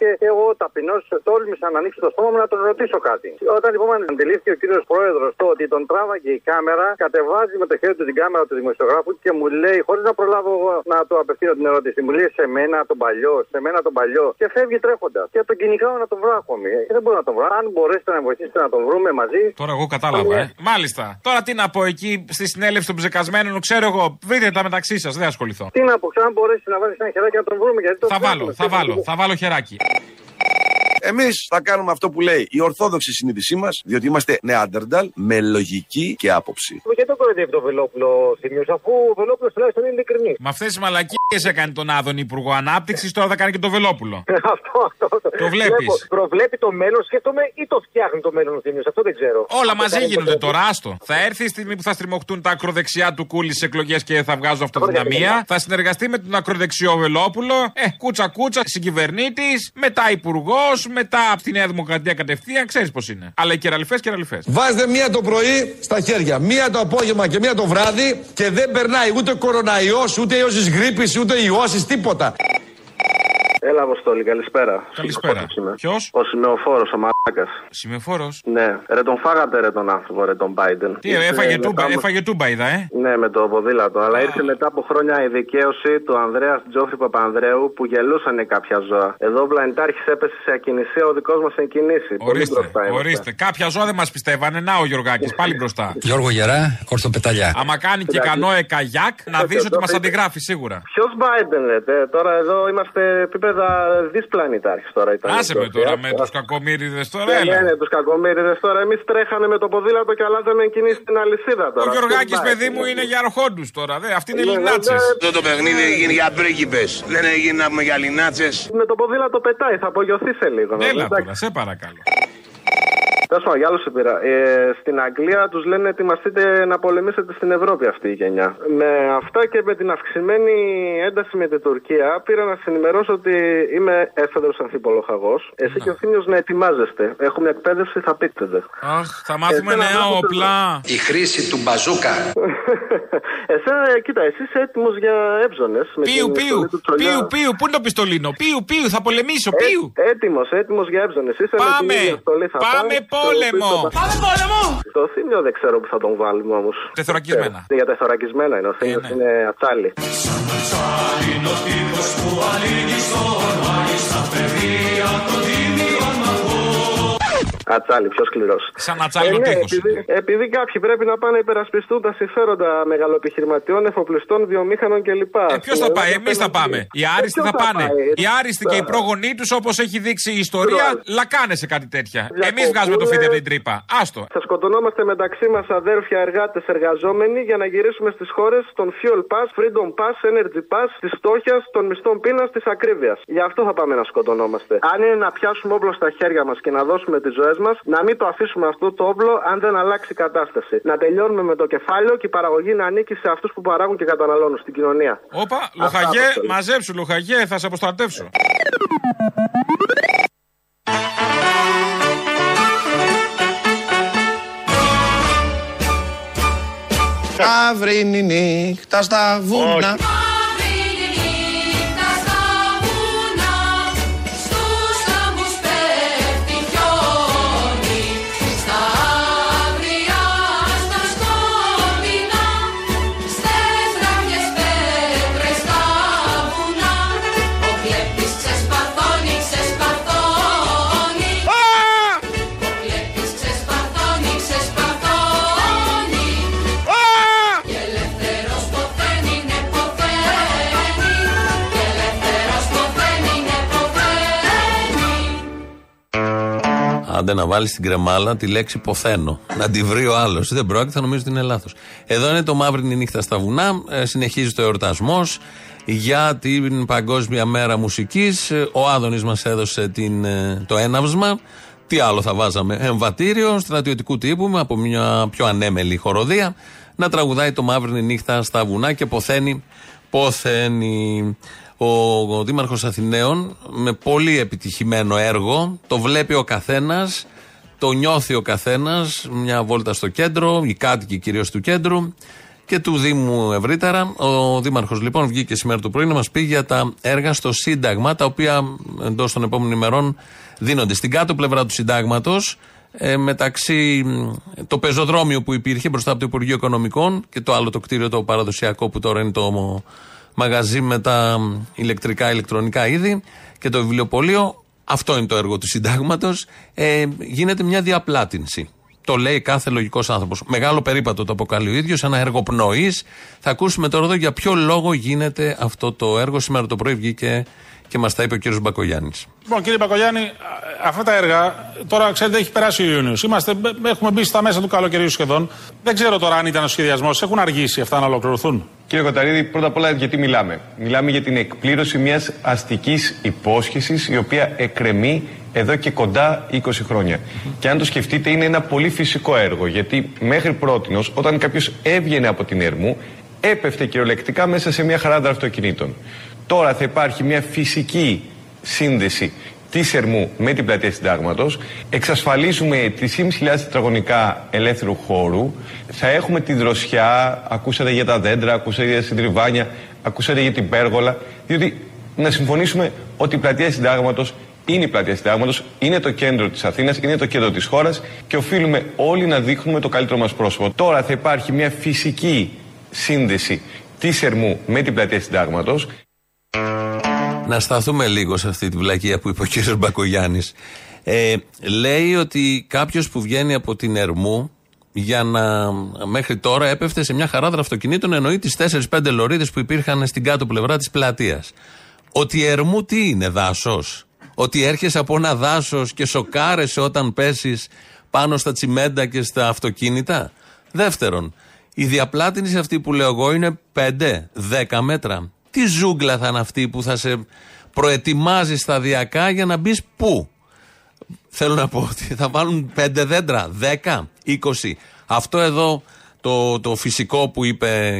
Και εγώ ταπεινώ τόλμησα να ανοίξω το στόμα μου να τον ρωτήσω κάτι. Όταν λοιπόν αντιλήφθηκε ο κύριος πρόεδρος το ότι τον τράβαγε η κάμερα, κατεβάζει με το χέρι του την κάμερα του δημοσιογράφου και μου λέει, χωρίς να προλάβω εγώ να του απευθύνω την ερώτηση, μου λέει σε μένα τον παλιό, σε μένα τον παλιό. Και φεύγει τρέχοντας. Και τον κυνηγάω να τον βρω ακόμη. Ε, δεν μπορώ να τον βρω. Αν μπορέσετε να βοηθήσετε να τον βρούμε μαζί. Τώρα εγώ κατάλαβα, ε. Μάλιστα. Τώρα τι να πω εκεί στη συνέλευση των ψεκασμένων, ξέρω εγώ. Βρείτε τα μεταξύ σας, δεν ασχοληθώ. Τι να πω, αν μπορέσει να βάλει ένα χεράκι να τον βρούμε. Γιατί το Θα βάλω, θέλουμε. θα βάλω, θα βάλω χεράκι. Εμείς θα κάνουμε αυτό που λέει η ορθόδοξη συνείδησή μας, διότι είμαστε νεάντερνταλ με λογική και άποψη. Γιατί το κοροϊδεύει το Βελόπουλο Θήμιος, αφού ο Βελόπουλος τουλάχιστον είναι ειλικρινής. Με αυτές τι μαλακίες έκανε τον Άδων Υπουργό Ανάπτυξης, τώρα θα κάνει και το Βελόπουλο. αυτό, αυτό. Το βλέπεις. Βλέπω, Προβλέπει το μέλλον, σκέφτομαι ή το φτιάχνει το μέλλον ο Θήμιος. Αυτό δεν ξέρω. Όλα Αυτό μαζί κάνει γίνονται ποτέ. τώρα, άστο. Θα έρθει η στιγμή που θα στριμωχτούν τα ακροδεξιά του κούλι στι εκλογές και θα βγάζουν αυτοδυναμία. Θα συνεργαστεί με τον ακροδεξιό Βελόπουλο. Ε, κούτσα κούτσα, συγκυβερνήτης, μετά υπουργός, μετά από τη Νέα Δημοκρατία κατευθείαν. Ξέρεις πώς είναι. Αλλά οι κεραλιφές, κεραλιφές. Βάζετε μία το πρωί στα χέρια, μία το απόγευμα και μία το βράδυ και δεν περνάει ούτε κοροναϊός, ούτε ιός της γρήπης, ούτε ιώσεις, τίποτα. Έλα, Αποστόλη, καλησπέρα. Καλησπέρα. Ποιος; Ο σημεοφόρος, ο μαλάκας. Σημεφόρο. Ναι, ρε τον φάγατε ρε τον άνθρωπο, ρε τον Biden. Τι Ήρθε έφαγε μετά τούμπα, από- έφαγε τούμπα, είδα, ε. Ναι, με το ποδήλατο. Αλλά ήρθε μετά από χρόνια η δικαίωση του Ανδρέας Τζόφρι Παπανδρέου που γελούσαν κάποια ζώα. Εδώ ο πλανητάρχη έπεσε σε ακινησία, ο δικός μας σε κινήσει. Πολύ Ορίστε, μπροστά είμαστε. ορίστε. Κάποια ζώα δεν μας πιστεύανε. Να ο Γιωργάκης, πάλι μπροστά. Γιώργο Γερά, ορθοπεταλιά. Άμα κάνει και κανόε καγιάκ, να δεις ότι μας αντιγράφει σίγουρα. Ποιος Biden, λέτε. Τώρα εδώ είμαστε επίπεδα δυσπλανητάρχη τώρα. Ήταν Άσε με αυτό. τώρα με τους κακομίριδε τώρα, Ναι, ναι, έλα. ναι, τους κακομίριδε τώρα. Εμείς τρέχανε με το ποδήλατο και αλλάζαμε κινήσεις στην αλυσίδα τώρα. Ο Γιωργάκης, Ποιος παιδί Biden, μου, ναι. είναι για αρχόντους τώρα. Δε. Αυτοί είναι Ναι, ναι, λινάτσες. ναι. Αυτό το παιχνίδι έγινε για πρίγκιπες. Δεν έγινε να πούμε για λινάτσες. Με το ποδήλατο πετάει, θα απογειωθεί σε λίγο. Έλα Εντάξει. τώρα, σε παρακαλώ. Τέλος πάντων, για άλλο σε πήρα. Ε, στην Αγγλία τους λένε ετοιμαστείτε να πολεμήσετε στην Ευρώπη αυτή η γενιά. Με αυτά και με την αυξημένη ένταση με την Τουρκία, πήρα να σας ενημερώσω ότι είμαι έφεδρος αμφιπολοχαγό. Εσύ και ο Θήμιος να ετοιμάζεστε. Έχουμε εκπαίδευση, θα πείτε. Αχ, θα μάθουμε Εσένα νέα μάθετε- όπλα. Η χρήση του μπαζούκα. Εσένα, κοίτα, εσύ είσαι έτοιμος για έψονες. Πίου, πίου, πίου, πίου, πού είναι το πιστολίνο; Πίου, πίου, θα πολεμήσω, πίου. Έτοιμος, έτοιμος για έψονες. Πάμε, πάμε πόλεμο. Πάμε πόλεμο! Στο θύμιο δεν ξέρω που θα τον βάλουμε όμως. Τεθωρακισμένα. Για τεθωρακισμένα είναι. Ο θύμιος είναι ατσάλι. Είναι ο τύπος που ανοίγει στον Άγιο στα παιδεία των τίμιων μαχών. Ατσάλι, πιο σκληρό. Σαν ατσάλι ο ναι, τείχος. επειδή, επειδή κάποιοι πρέπει να πάνε να υπερασπιστούν τα συμφέροντα μεγαλοεπιχειρηματιών, εφοπλιστών, βιομήχανων κλπ. Ε, Ποιο θα πάει, εμεί θα πάμε. Οι άριστοι ποιος θα θα πάνε. πάει? Οι άριστοι και οι πρόγονοί του, όπω έχει δείξει η ιστορία, λακάνε σε κάτι τέτοια. Εμεί βγάζουμε το φίδι από την τρύπα. Άστο. Θα σκοτωνόμαστε μεταξύ μα αδέρφια εργάτε εργαζόμενοι για να γυρίσουμε στι χώρε των Fuel Pass, Freedom Pass, Energy Pass, τη φτώχεια, των μισθών πείνα, τη ακρίβεια. Γι' αυτό θα πάμε να σκοτωνόμαστε. Αν είναι να πιάσουμε όπλο στα χέρια μα και να δώσουμε τι ζωέ μας, να μην το αφήσουμε αυτό το όπλο αν δεν αλλάξει η κατάσταση. Να τελειώνουμε με το κεφάλαιο και η παραγωγή να ανήκει σε αυτούς που παράγουν και καταναλώνουν στην κοινωνία. Όπα, Αυτά λοχαγέ, αποστολή. μαζέψου, λοχαγέ, θα σε αποστρατεύσω. Αύρινη νύχτα στα βούνα. Άντε να βάλεις στην κρεμάλα τη λέξη ποθαίνω. Να τη βρει ο άλλος. Δεν πρόκειται, θα νομίζω ότι είναι λάθος. Εδώ είναι το Μαύρη νύχτα στα βουνά. Ε, συνεχίζει το εορτασμός για την Παγκόσμια Μέρα Μουσικής. Ο Άδωνης μας έδωσε την, ε, το έναυσμα. Τι άλλο θα βάζαμε; Εμβατήριο στρατιωτικού τύπου με από μια πιο ανέμελη χοροδία να τραγουδάει το Μαύρη νύχτα στα βουνά και ποθαίνει. Ποθαίνει. Ο, ο Δήμαρχος Αθηναίων με πολύ επιτυχημένο έργο. Το βλέπει ο καθένας το νιώθει ο καθένας. Μια βόλτα στο κέντρο οι κάτοικοι κυρίως του κέντρου και του Δήμου ευρύτερα. Ο Δήμαρχος λοιπόν βγήκε σήμερα το πρωί να μας πει για τα έργα στο Σύνταγμα τα οποία εντός των επόμενων ημερών δίνονται. Στην κάτω πλευρά του Συντάγματος ε, μεταξύ μ, το πεζοδρόμιο που υπήρχε μπροστά από το Υπουργείο Οικονομικών και το άλλο το κτίριο το παραδοσιακό που τώρα είναι το μο- μαγαζί με τα μ, ηλεκτρικά, ηλεκτρονικά είδη και το βιβλιοπωλείο. Αυτό είναι το έργο του συντάγματος. Ε, γίνεται μια διαπλάτηνση. Το λέει κάθε λογικός άνθρωπος. Μεγάλο περίπατο το αποκαλεί ο ίδιος, ένα έργο πνοή. Θα ακούσουμε τώρα εδώ για ποιο λόγο γίνεται αυτό το έργο. Σήμερα το πρωί βγήκε και μας τα είπε ο κύριος Μπακογιάννης. Λοιπόν, κύριε Πακογιάννη, α- αυτά τα έργα, τώρα ξέρετε, έχει περάσει ο Ιούνιος. Είμαστε, μπ- έχουμε μπει στα μέσα του καλοκαιρίου σχεδόν. Δεν ξέρω τώρα αν ήταν ο σχεδιασμός. Έχουν αργήσει αυτά να ολοκληρωθούν; Κύριε Κοταρίδη, πρώτα απ' όλα γιατί μιλάμε. Μιλάμε για την εκπλήρωση μιας αστικής υπόσχεσης η οποία εκκρεμεί εδώ και κοντά 20 χρόνια. Και αν το σκεφτείτε είναι ένα πολύ φυσικό έργο γιατί μέχρι πρότινος όταν κάποιος έβγαινε από την Ερμού έπεφτε κυριολεκτικά μέσα σε μια χαράδρα αυτοκινήτων. Τώρα θα υπάρχει μια φυσική σύνδεση της Ερμού με την πλατεία Συντάγματος. Εξασφαλίζουμε 3.500 τετραγωνικά ελεύθερου χώρου. Θα έχουμε τη δροσιά. Ακούσατε για τα δέντρα, ακούσατε για τα συντριβάνια, ακούσατε για την πέργολα. Διότι να συμφωνήσουμε ότι η πλατεία Συντάγματος είναι η πλατεία Συντάγματος, είναι το κέντρο της Αθήνας, είναι το κέντρο της χώρας και οφείλουμε όλοι να δείχνουμε το καλύτερο μας πρόσωπο. Τώρα θα υπάρχει μια φυσική σύνδεση της Ερμού με την πλατεία Συντάγματος. Να σταθούμε λίγο σε αυτή τη βλακεία που είπε ο κύριος Μπακογιάννης. Ε, λέει ότι κάποιος που βγαίνει από την Ερμού για να μέχρι τώρα έπεφτε σε μια χαράδρα αυτοκινήτων εννοεί τις 4-5 λωρίδες που υπήρχαν στην κάτω πλευρά της πλατείας. Ότι η Ερμού τι είναι, δάσος; Ότι έρχεσαι από ένα δάσος και σοκάρεσαι όταν πέσεις πάνω στα τσιμέντα και στα αυτοκίνητα; Δεύτερον, η διαπλάτηνση αυτή που λέω εγώ είναι 5-10 μέτρα. Τι ζούγκλα θα είναι αυτή που θα σε προετοιμάζει σταδιακά για να μπεις πού; Θέλω να πω ότι θα βάλουν 5 δέντρα, 10, 20. Αυτό εδώ το, το φυσικό που είπε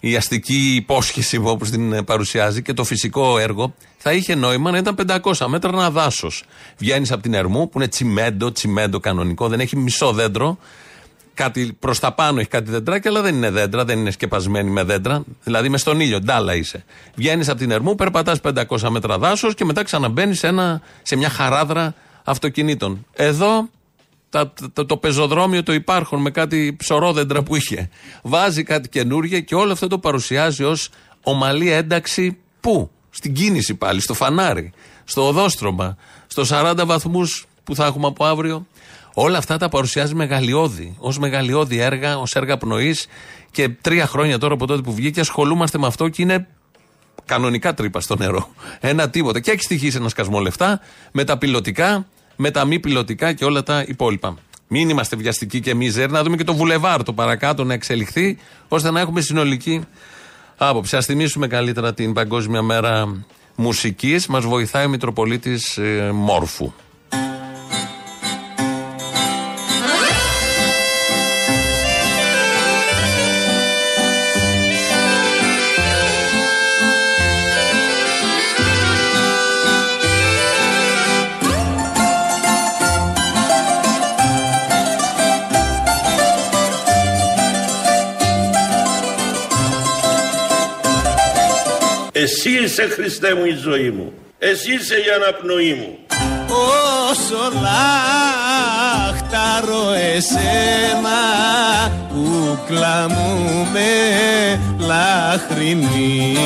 η αστική υπόσχεση όπως την παρουσιάζει και το φυσικό έργο θα είχε νόημα να ήταν 500 μέτρα ένα δάσο. Βγαίνεις από την Ερμού που είναι τσιμέντο, τσιμέντο κανονικό, δεν έχει μισό δέντρο. Κάτι προς τα πάνω έχει κάτι δεντράκια, αλλά δεν είναι δέντρα, δεν είναι σκεπασμένη με δέντρα. Δηλαδή μες στον ήλιο, ντάλα είσαι. Βγαίνεις από την Ερμού, περπατάς 500 μέτρα δάσος και μετά ξαναμπαίνεις σε, ένα- σε μια χαράδρα αυτοκινήτων. Εδώ τα, το, το πεζοδρόμιο το υπάρχον με κάτι ψωρόδεντρα που είχε. Βάζει κάτι καινούργια και όλο αυτό το παρουσιάζει ως ομαλή ένταξη πού; Στην κίνηση πάλι, στο φανάρι, στο οδόστρωμα, στο 40 βαθμούς που θα έχουμε από αύριο. Όλα αυτά τα παρουσιάζει μεγαλειώδη, ως μεγαλειώδη έργα, ως έργα πνοής και τρία χρόνια τώρα από τότε που βγήκε ασχολούμαστε με αυτό και είναι κανονικά τρύπα στο νερό. Ένα τίποτα. Και έχει στοιχήσει ένα σκασμό λεφτά με τα πιλωτικά, με τα μη πιλωτικά και όλα τα υπόλοιπα. Μην είμαστε βιαστικοί και μίζερ, να δούμε και το βουλεβάρ το παρακάτω να εξελιχθεί, ώστε να έχουμε συνολική άποψη. Α θυμίσουμε καλύτερα την Παγκόσμια Μέρα Μουσικής. Μας βοηθάει ο Μητροπολίτης ε, Μόρφου. Εσύ είσαι Χριστέ μου η ζωή μου. Εσύ είσαι η αναπνοή μου. Όσο λάχταρω εσένα κούκλα μου με λαχρινή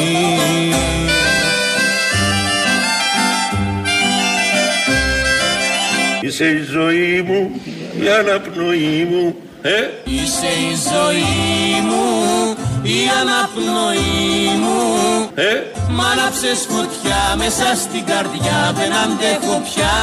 Είσαι η ζωή μου, η αναπνοή μου. Ε, Είσαι η ζωή μου, η αναπνοή μου ε, Μ' άναψες φωτιά μέσα στην καρδιά δεν αντέχω πια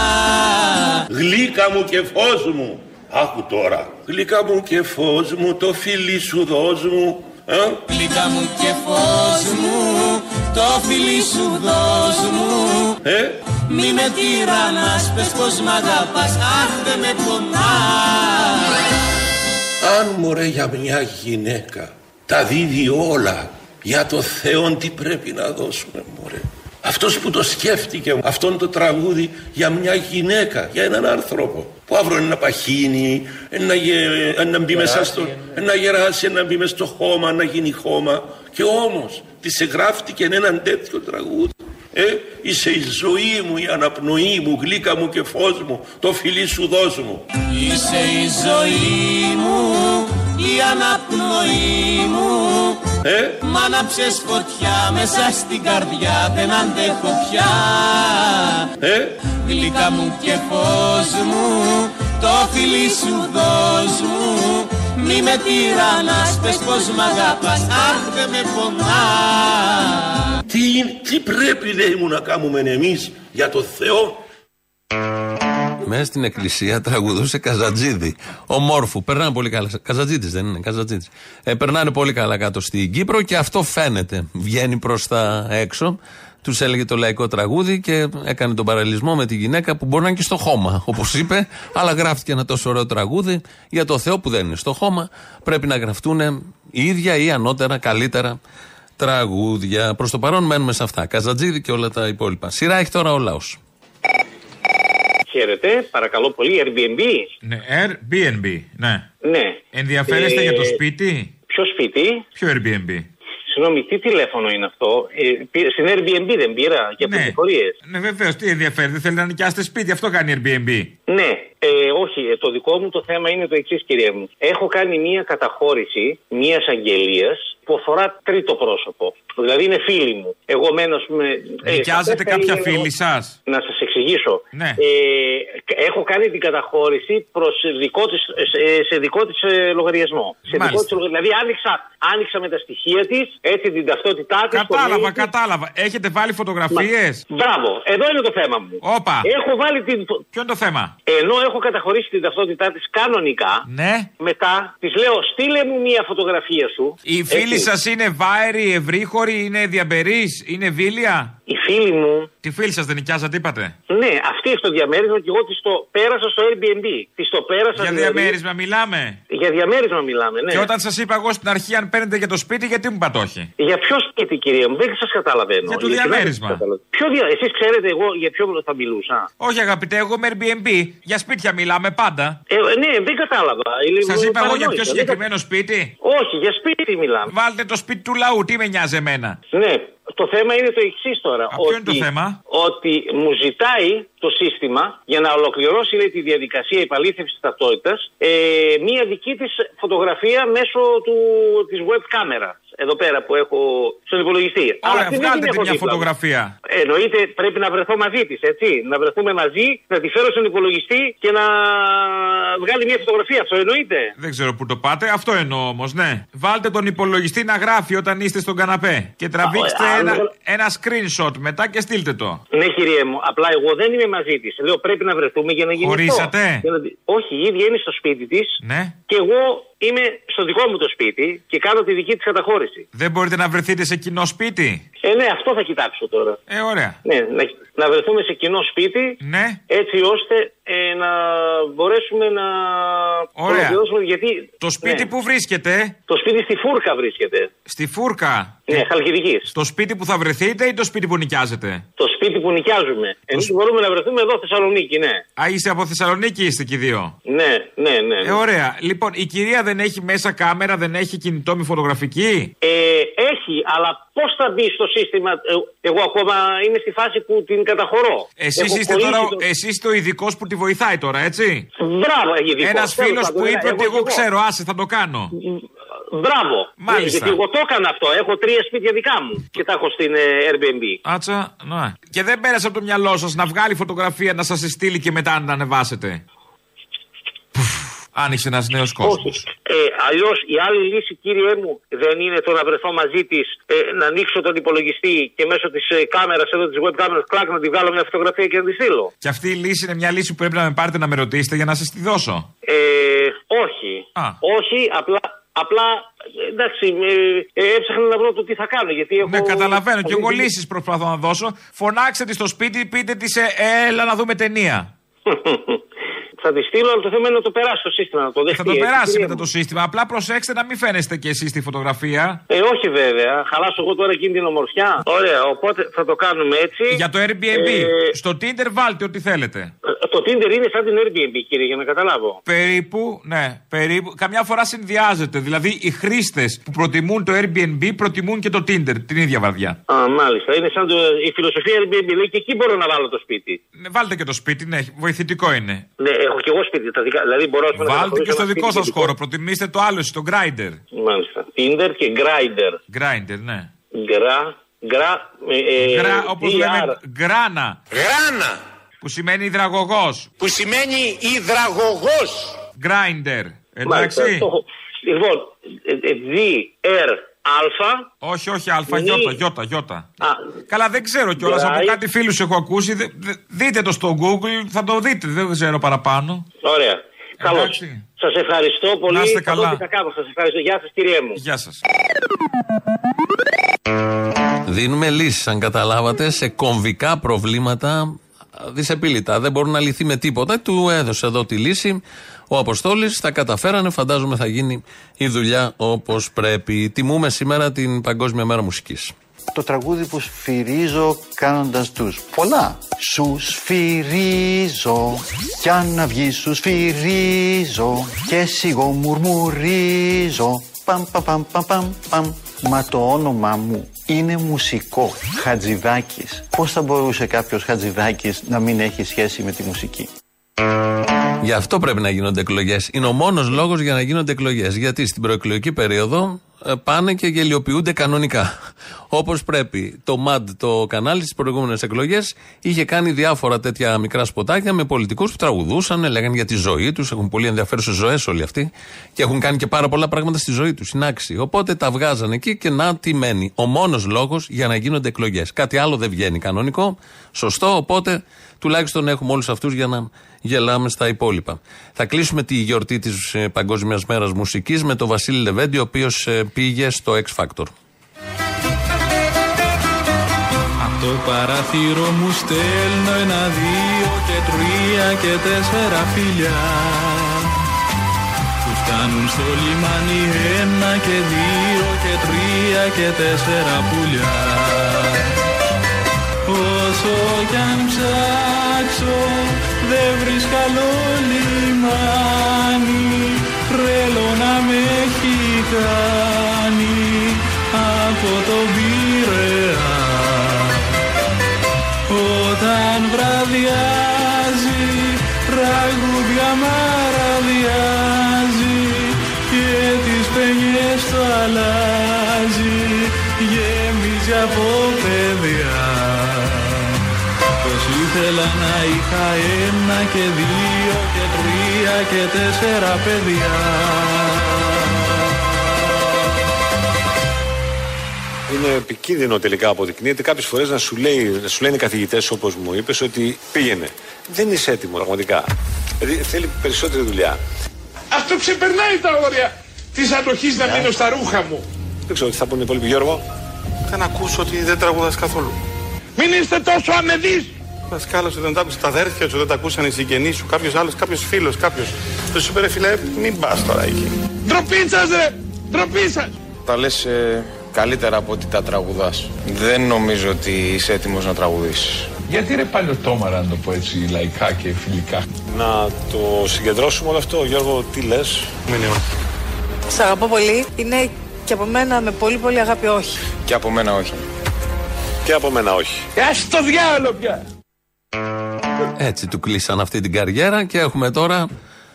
γλύκα μου και φως μου. Άκου τώρα. Γλύκα μου και φως μου, το φιλί σου δώσ' μου. Ε, Γλυκά μου και φως μου, το φιλί σου δώσ' μου ε, Μη με τυραννάς, πες πως μ' αγαπάς, αχ δεν με πονάς αν μωρέ για μια γυναίκα τα δίδει όλα για το Θεό τι πρέπει να δώσουμε μωρέ. Αυτός που το σκέφτηκε αυτόν το τραγούδι για μια γυναίκα, για έναν άνθρωπο που αύριο είναι να παχύνει, να, γε- να μπει μέσα στο, να γεράσει, να μπει μέσα στο χώμα, να γίνει χώμα και όμως της εγγράφτηκε έναν τέτοιο τραγούδι. Ε, είσαι η ζωή μου, η αναπνοή μου, γλύκα μου και φως μου, το φιλί σου δώσ' μου. Είσαι η ζωή μου, η αναπνοή μου. Ε, Μ' άναψες φωτιά μέσα στην καρδιά δεν αντέχω πια. Ε, Γλυκά μου και φως μου, το φιλί σου δώσ' μου. Μη με τυραννάς, πες πως μ' αγαπάς, αχ δεν με πονάς. Τι, τι πρέπει λέει μου να κάνουμε εμείς για το Θεό; Μέσα στην εκκλησία τραγουδούσε Καζατζίδη. Ο Μόρφου. Περνάνε πολύ καλά. Καζατζίδης δεν είναι. Καζατζίδης. Ε, περνάνε πολύ καλά κάτω στην Κύπρο και αυτό φαίνεται. Βγαίνει προς τα έξω. Τους έλεγε το λαϊκό τραγούδι και έκανε τον παραλληλισμό με τη γυναίκα που μπορεί να είναι και στο χώμα. Όπως είπε, αλλά γράφτηκε ένα τόσο ωραίο τραγούδι για το Θεό που δεν είναι στο χώμα. Πρέπει να γραφτούν η ίδια ή ανώτερα, καλύτερα τραγούδια. Προς το παρόν μένουμε σε αυτά. Καζατζίδη και όλα τα υπόλοιπα. Σειρά έχει τώρα ο λαός. Χαίρετε, παρακαλώ πολύ, Airbnb. Ναι, Airbnb, ναι. Ναι. Ενδιαφέρεστε Ε, για το σπίτι; Ποιο σπίτι, Ποιο Airbnb; συγγνώμη, τι τηλέφωνο είναι αυτό; Ε, πήρα- στην Airbnb δεν πήρα για Ναι. πληροφορίες. Ναι, βεβαίως, τι ενδιαφέρει, δεν θέλετε να νοικιάσετε σπίτι, αυτό κάνει Airbnb. Ναι, ε, όχι, ε, το δικό μου το θέμα είναι το εξής, κυρία μου. Έχω κάνει μία καταχώρηση μια αγγελίας που αφορά τρίτο πρόσωπο. Δηλαδή είναι φίλη μου. Εγώ μένω, ας πούμε. ε, Νοικιάζετε θα κάποια είναι- φίλη σας; Να σας εξηγήσω. Ναι. Ε, έχω κάνει την καταχώρηση προς δικό της, σε, σε δικό της λογαριασμό. Σε δικό Μάλιστα. της, λογα- δηλαδή άνοιξα, άνοιξα με τα στοιχεία της, έτσι την ταυτότητά της. Κατάλαβα, κατάλαβα. Έχετε βάλει φωτογραφίες; Μπράβο, εδώ είναι το θέμα μου. Όπα. Έχω βάλει την. Ποιο είναι το θέμα; Ενώ έχω καταχωρήσει την ταυτότητά της κανονικά, Ναι. μετά της λέω στείλε μου μία φωτογραφία σου. Οι φίλοι Έτσι. σα είναι βάεροι, ευρύχωροι, είναι διαμπερείς, είναι βίλια; Η φίλη μου. Τη φίλη σας δεν νοικιάζατε, είπατε; Ναι, αυτή έχει το διαμέρισμα και εγώ της το πέρασα στο Airbnb. Της το πέρασα. Για δηλαδή- διαμέρισμα μιλάμε; Για διαμέρισμα μιλάμε, ναι. Και όταν σας είπα εγώ στην αρχή αν παίρνετε για το σπίτι, γιατί μου είπατε όχι; Για ποιο σπίτι, κυρία μου, δεν σας καταλαβαίνω. Για το Ειλικρινά δεν διαμέρισμα. σας καταλαβαίνω. Ποιο δια... Εσείς ξέρετε εγώ για ποιο θα μιλούσα; Όχι, αγαπητέ, εγώ με Airbnb. Για σπίτια μιλάμε πάντα. Ε, ναι, δεν κατάλαβα. Σας είπα εγώ για Παρανόησα, πιο δεν συγκεκριμένο σπίτι; Όχι, για σπίτι μιλάμε. Βάλτε το σπίτι του λαού, τι με νοιάζει εμένα. Ναι, το θέμα είναι το εξής τώρα. Ποιο είναι το θέμα; Ότι μου ζητάει το σύστημα για να ολοκληρώσει λέει, τη διαδικασία επαλήθευσης ταυτότητας ε, μία δική της φωτογραφία μέσω του, της web κάμερα. Εδώ πέρα που έχω στον υπολογιστή. Αλλά Ωραία, αυτή δεν βγάλτε την τη έχω μια δίπλα μου. φωτογραφία. Εννοείται πρέπει να βρεθώ μαζί της, έτσι. Να βρεθούμε μαζί, να τη φέρω στον υπολογιστή και να βγάλει μια φωτογραφία. Αυτό εννοείται. Δεν ξέρω πού το πάτε, αυτό εννοώ όμως, ναι. Βάλτε τον υπολογιστή να γράφει όταν είστε στον καναπέ. Και τραβήξτε Α, ένα, α, ένα screenshot μετά και στείλτε το. Ναι, κύριε μου, απλά εγώ δεν είμαι μαζί της. Λέω πρέπει να βρεθούμε για να γίνει αυτό. Χωρίσατε; Για να τη- Όχι, η ίδια είναι στο σπίτι της Ναι. και εγώ είμαι στο δικό μου το σπίτι και κάνω τη δική της καταχώρηση. Δεν μπορείτε να βρεθείτε σε κοινό σπίτι; Ε, ναι, αυτό θα κοιτάξω τώρα. Ε, ωραία. Ναι, να, να βρεθούμε σε κοινό σπίτι Ναι. έτσι ώστε ε, να μπορέσουμε να Ωραία. ολοκληρώσουμε, Γιατί Το σπίτι ναι. που βρίσκεται. Το σπίτι στη Φούρκα βρίσκεται. Στη Φούρκα. Ναι, Χαλκιδικής. Στο σπίτι που θα βρεθείτε ή το σπίτι που νοικιάζετε. Το σπίτι που νοικιάζουμε. Εμείς μπορούμε να βρεθούμε εδώ Θεσσαλονίκη, ναι. Α, είστε από Θεσσαλονίκη, είστε και οι δύο. Ναι, ναι, ναι. Ε, ωραία. Λοιπόν, η κυρία δεν έχει μέσα κάμερα, δεν έχει κινητό με φωτογραφική; Ε, έχει, αλλά πώς θα μπει στο σύστημα. ε, εγώ ακόμα είμαι στη φάση που την καταχωρώ. Εσείς Έχω είστε κολλήσει τώρα, το- εσείς είστε ο ειδικός που τη βοηθάει τώρα, έτσι; Μπράβο, ειδικός. Ένας Τέλος φίλος πάντων, που ναι, είπε ότι εγώ εγώ. ξέρω, άσε θα το κάνω. Μπράβο. Μάλιστα. Ναι, γιατί εγώ το έκανα αυτό. Έχω τρία σπίτια δικά μου και τα έχω στην ε, Airbnb. Άτσα, ναι. Και δεν πέρασε από το μυαλό σας να βγάλει φωτογραφία να σας στείλει και μετά να ανεβάσετε; Πουφ, Άνοιξε ένας νέος κόσμος. Ε, Αλλιώς η άλλη λύση, κύριε μου, δεν είναι το να βρεθώ μαζί της, ε, να ανοίξω τον υπολογιστή και μέσω της ε, κάμερας, εδώ της web κάμερα, κλακ να τη βγάλω μια φωτογραφία και να τη στείλω. Και αυτή η λύση είναι μια λύση που πρέπει να με πάρετε να με ρωτήσετε για να σας τη δώσω. Ε, όχι. Α. Όχι, απλά. Απλά, ε, εντάξει, ε, ε, έψαχνα να βρω το τι θα κάνω. Γιατί έχω... Ναι, καταλαβαίνω. Και εγώ αυτή τη- λύσεις προσπαθώ να δώσω. Φωνάξτε τη στο σπίτι, πείτε της, ε, έλα να δούμε ταινία. θα τη στείλω, αλλά το θέμα είναι να το περάσει το σύστημα, να το δεχτεί. Θα το έτσι, περάσει κυρία μετά μου. το σύστημα. Απλά προσέξτε να μην φαίνεστε κι εσείς στη φωτογραφία. Ε, όχι βέβαια. Χαλάσω εγώ τώρα εκείνη την ομορφιά. Ωραία, οπότε θα το κάνουμε έτσι. Για το Airbnb. Ε, Στο Tinder βάλτε ό,τι θέλετε. Το Tinder είναι σαν την Airbnb, κύριε, για να καταλάβω. Περίπου, ναι, περίπου. Καμιά φορά συνδυάζεται. Δηλαδή οι χρήστες που προτιμούν το Airbnb προτιμούν και το Tinder την ίδια βαρδιά. Α, μάλιστα. Είναι σαν το, η φιλοσοφία Airbnb. Λέει και εκεί μπορώ να βάλω το σπίτι. Ναι, βάλτε και το σπίτι, ναι, βοηθητικό είναι. Ναι, έχω και εγώ σπίτι. Τα δικά, δηλαδή μπορώ ας πούμε, να Βάλτε καταχωρήσω και στο ένα δικό σπίτι σας δικό. χώρο. Προτιμήστε το άλλο, στο Grindr. Μάλιστα. Tinder και Grindr. Grindr, ναι. Γκρα. Γκρα. Ε, ε, Γρα, όπω GR. λέμε, γκράνα. Γράνα. Που σημαίνει υδραγωγός. Που σημαίνει υδραγωγός. Grindr. Μάλιστα, Εντάξει. το έχω. Λοιπόν, ε, ε, G, R, Α. Όχι, όχι, Α, Μη- γιώτα, γιώτα, γιώτα. Α, Καλά, δεν ξέρω κιόλας. Από Right. κάτι φίλους έχω ακούσει. Δε- δε- δείτε το στο Google, θα το δείτε. Δεν ξέρω παραπάνω. Ωραία. Καλώς. Εντάξει. Σας ευχαριστώ πολύ. Να είστε Θα δω καλά. τι θα κάνω. Σας ευχαριστώ. Γεια σας, κύριε μου. Γεια σας. Δίνουμε λύσεις, αν καταλάβατε, σε κομβικά προβλήματα δυσεπίλητα. Δεν μπορούν να λυθεί με τίποτα. Του έδωσε εδώ τη λύση. Ο Αποστόλης τα καταφέρανε. Φαντάζομαι θα γίνει η δουλειά όπως πρέπει. Τιμούμε σήμερα την Παγκόσμια Μέρα Μουσικής. Το τραγούδι που σφυρίζω κάνοντας τους πολλά Σους σφυρίζω κι αν να βγει σους σφυρίζω Και σιγό μουρμουρίζω Παμ παμ παμ παμ παμ παμ Μα το όνομά μου είναι μουσικό Χατζηδάκης Πώς θα μπορούσε κάποιος Χατζηδάκης να μην έχει σχέση με τη μουσική; Γι' αυτό πρέπει να γίνονται εκλογές. Είναι ο μόνος λόγος για να γίνονται εκλογές. Γιατί στην προεκλογική περίοδο ε, πάνε και γελιοποιούνται κανονικά. Όπως πρέπει. Το ΜΑΔ, το κανάλι στις προηγούμενες εκλογές, είχε κάνει διάφορα τέτοια μικρά σποτάκια με πολιτικούς που τραγουδούσαν, λέγανε για τη ζωή τους. Έχουν πολύ ενδιαφέρουσες ζωές όλοι αυτοί. Και έχουν κάνει και πάρα πολλά πράγματα στη ζωή τους. Είναι άξιοι. Οπότε τα βγάζαν εκεί και να τι μένει. Ο μόνος λόγος για να γίνονται εκλογές. Κάτι άλλο δεν βγαίνει κανονικό. Σωστό. Οπότε τουλάχιστον έχουμε όλους αυτούς για να γελάμε στα υπόλοιπα. Θα κλείσουμε τη γιορτή της Παγκόσμιας Μέρας Μουσικής με τον Βασίλη Λεβέντη, ο οποίος πήγε στο X Factor. Αυτό το παράθυρο μου στέλνω ένα, δύο και τρία και τέσσερα φιλιά Που φτάνουν στο λιμάνι ένα και δύο και τρία και τέσσερα πουλιά Όσο κι αν ψάξω δεν βρίσκα άλλο λιμάνι Τρέλο να με έχει κάνει από το Πειραιά. Όταν βραδιάζει ήθελα να είχα ένα και δύο και τρία και τέσσερα παιδιά Είναι επικίνδυνο τελικά αποδεικνύεται κάποιες φορές να σου, λέει, να σου λένε οι καθηγητές, όπως μου είπες, ότι πήγαινε. Δεν είσαι έτοιμος πραγματικά. Δηλαδή θέλει περισσότερη δουλειά. Αυτό ξεπερνάει τα όρια της αντοχής να μείνω στα ρούχα μου. Δεν ξέρω τι θα πούνε οι υπόλοιποι, Γιώργο; Δεν ακούσω ότι δεν τραγουδάς καθόλου. Μην είστε τόσο αμεδείς. Δασκάλα σου δεν τα άκουσε τα αδέρφια σου, δεν τα ακούσαν οι συγγενείς σου, κάποιος άλλος, κάποιος φίλος, κάποιος. Δεν σου είπε, ρε φιλέ, μην πας τώρα εκεί. Ντροπή σα, ρε! Ντροπή σα! Τα λες καλύτερα από ότι τα τραγουδάς. Δεν νομίζω ότι είσαι έτοιμος να τραγουδήσεις. Γιατί ρε παλιωτόμαρα να το πω έτσι λαϊκά και φιλικά; Να το συγκεντρώσουμε όλο αυτό, Γιώργο, τι λες; Μήνυμα. Σ' αγαπώ πολύ. Είναι και από μένα με πολύ πολύ αγάπη όχι. Και από μένα όχι. Και από μένα όχι. Ας το διάλογο πια! Έτσι του κλείσαν αυτή την καριέρα και έχουμε τώρα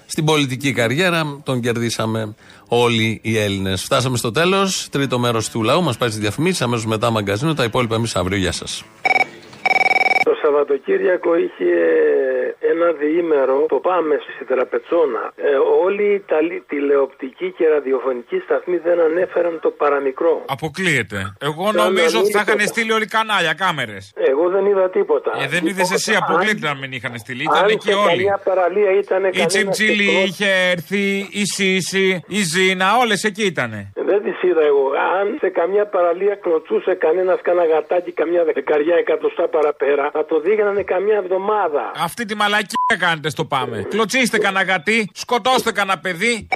στην πολιτική καριέρα. Τον κερδίσαμε όλοι οι Έλληνες. Φτάσαμε στο τέλος. Τρίτο μέρος του λαού μας πάει στις διαφημίσεις. Αμέσως μετά μαγκαζίνο. Τα υπόλοιπα εμείς αύριο. Γεια σας. Το Σαββατοκύριακο είχε ένα διήμερο, το πάμε στη Τραπετσόνα. Ε, όλοι οι Ιταλοί τηλεοπτικοί και ραδιοφωνικοί σταθμοί δεν ανέφεραν το παραμικρό. Αποκλείεται. Εγώ Σαν νομίζω να ότι μην θα είχαν ήταν. στείλει όλοι κανάλια, κάμερες. Εγώ δεν είδα τίποτα. Ε, δεν είδες εσύ, αποκλείεται να μην είχαν στείλει. Ήταν Αν εκεί σε όλοι. καμιά παραλία ήταν Η Τσιμτσίλη είχε έρθει, η Σύση, η Ζήνα, όλες εκεί ήτανε. Δεν τις είδα εγώ. Αν σε καμιά παραλία κλωτσούσε κανένας κάνα γατάκι καμιά δεκαριά εκατοστά παραπέρα, θα το δίγανανε καμιά εβδομάδα. Αυτή τη μαλακία κάνετε στο πάμε. Κλωτσίστε κανένα γατί, σκοτώστε κανένα παιδί.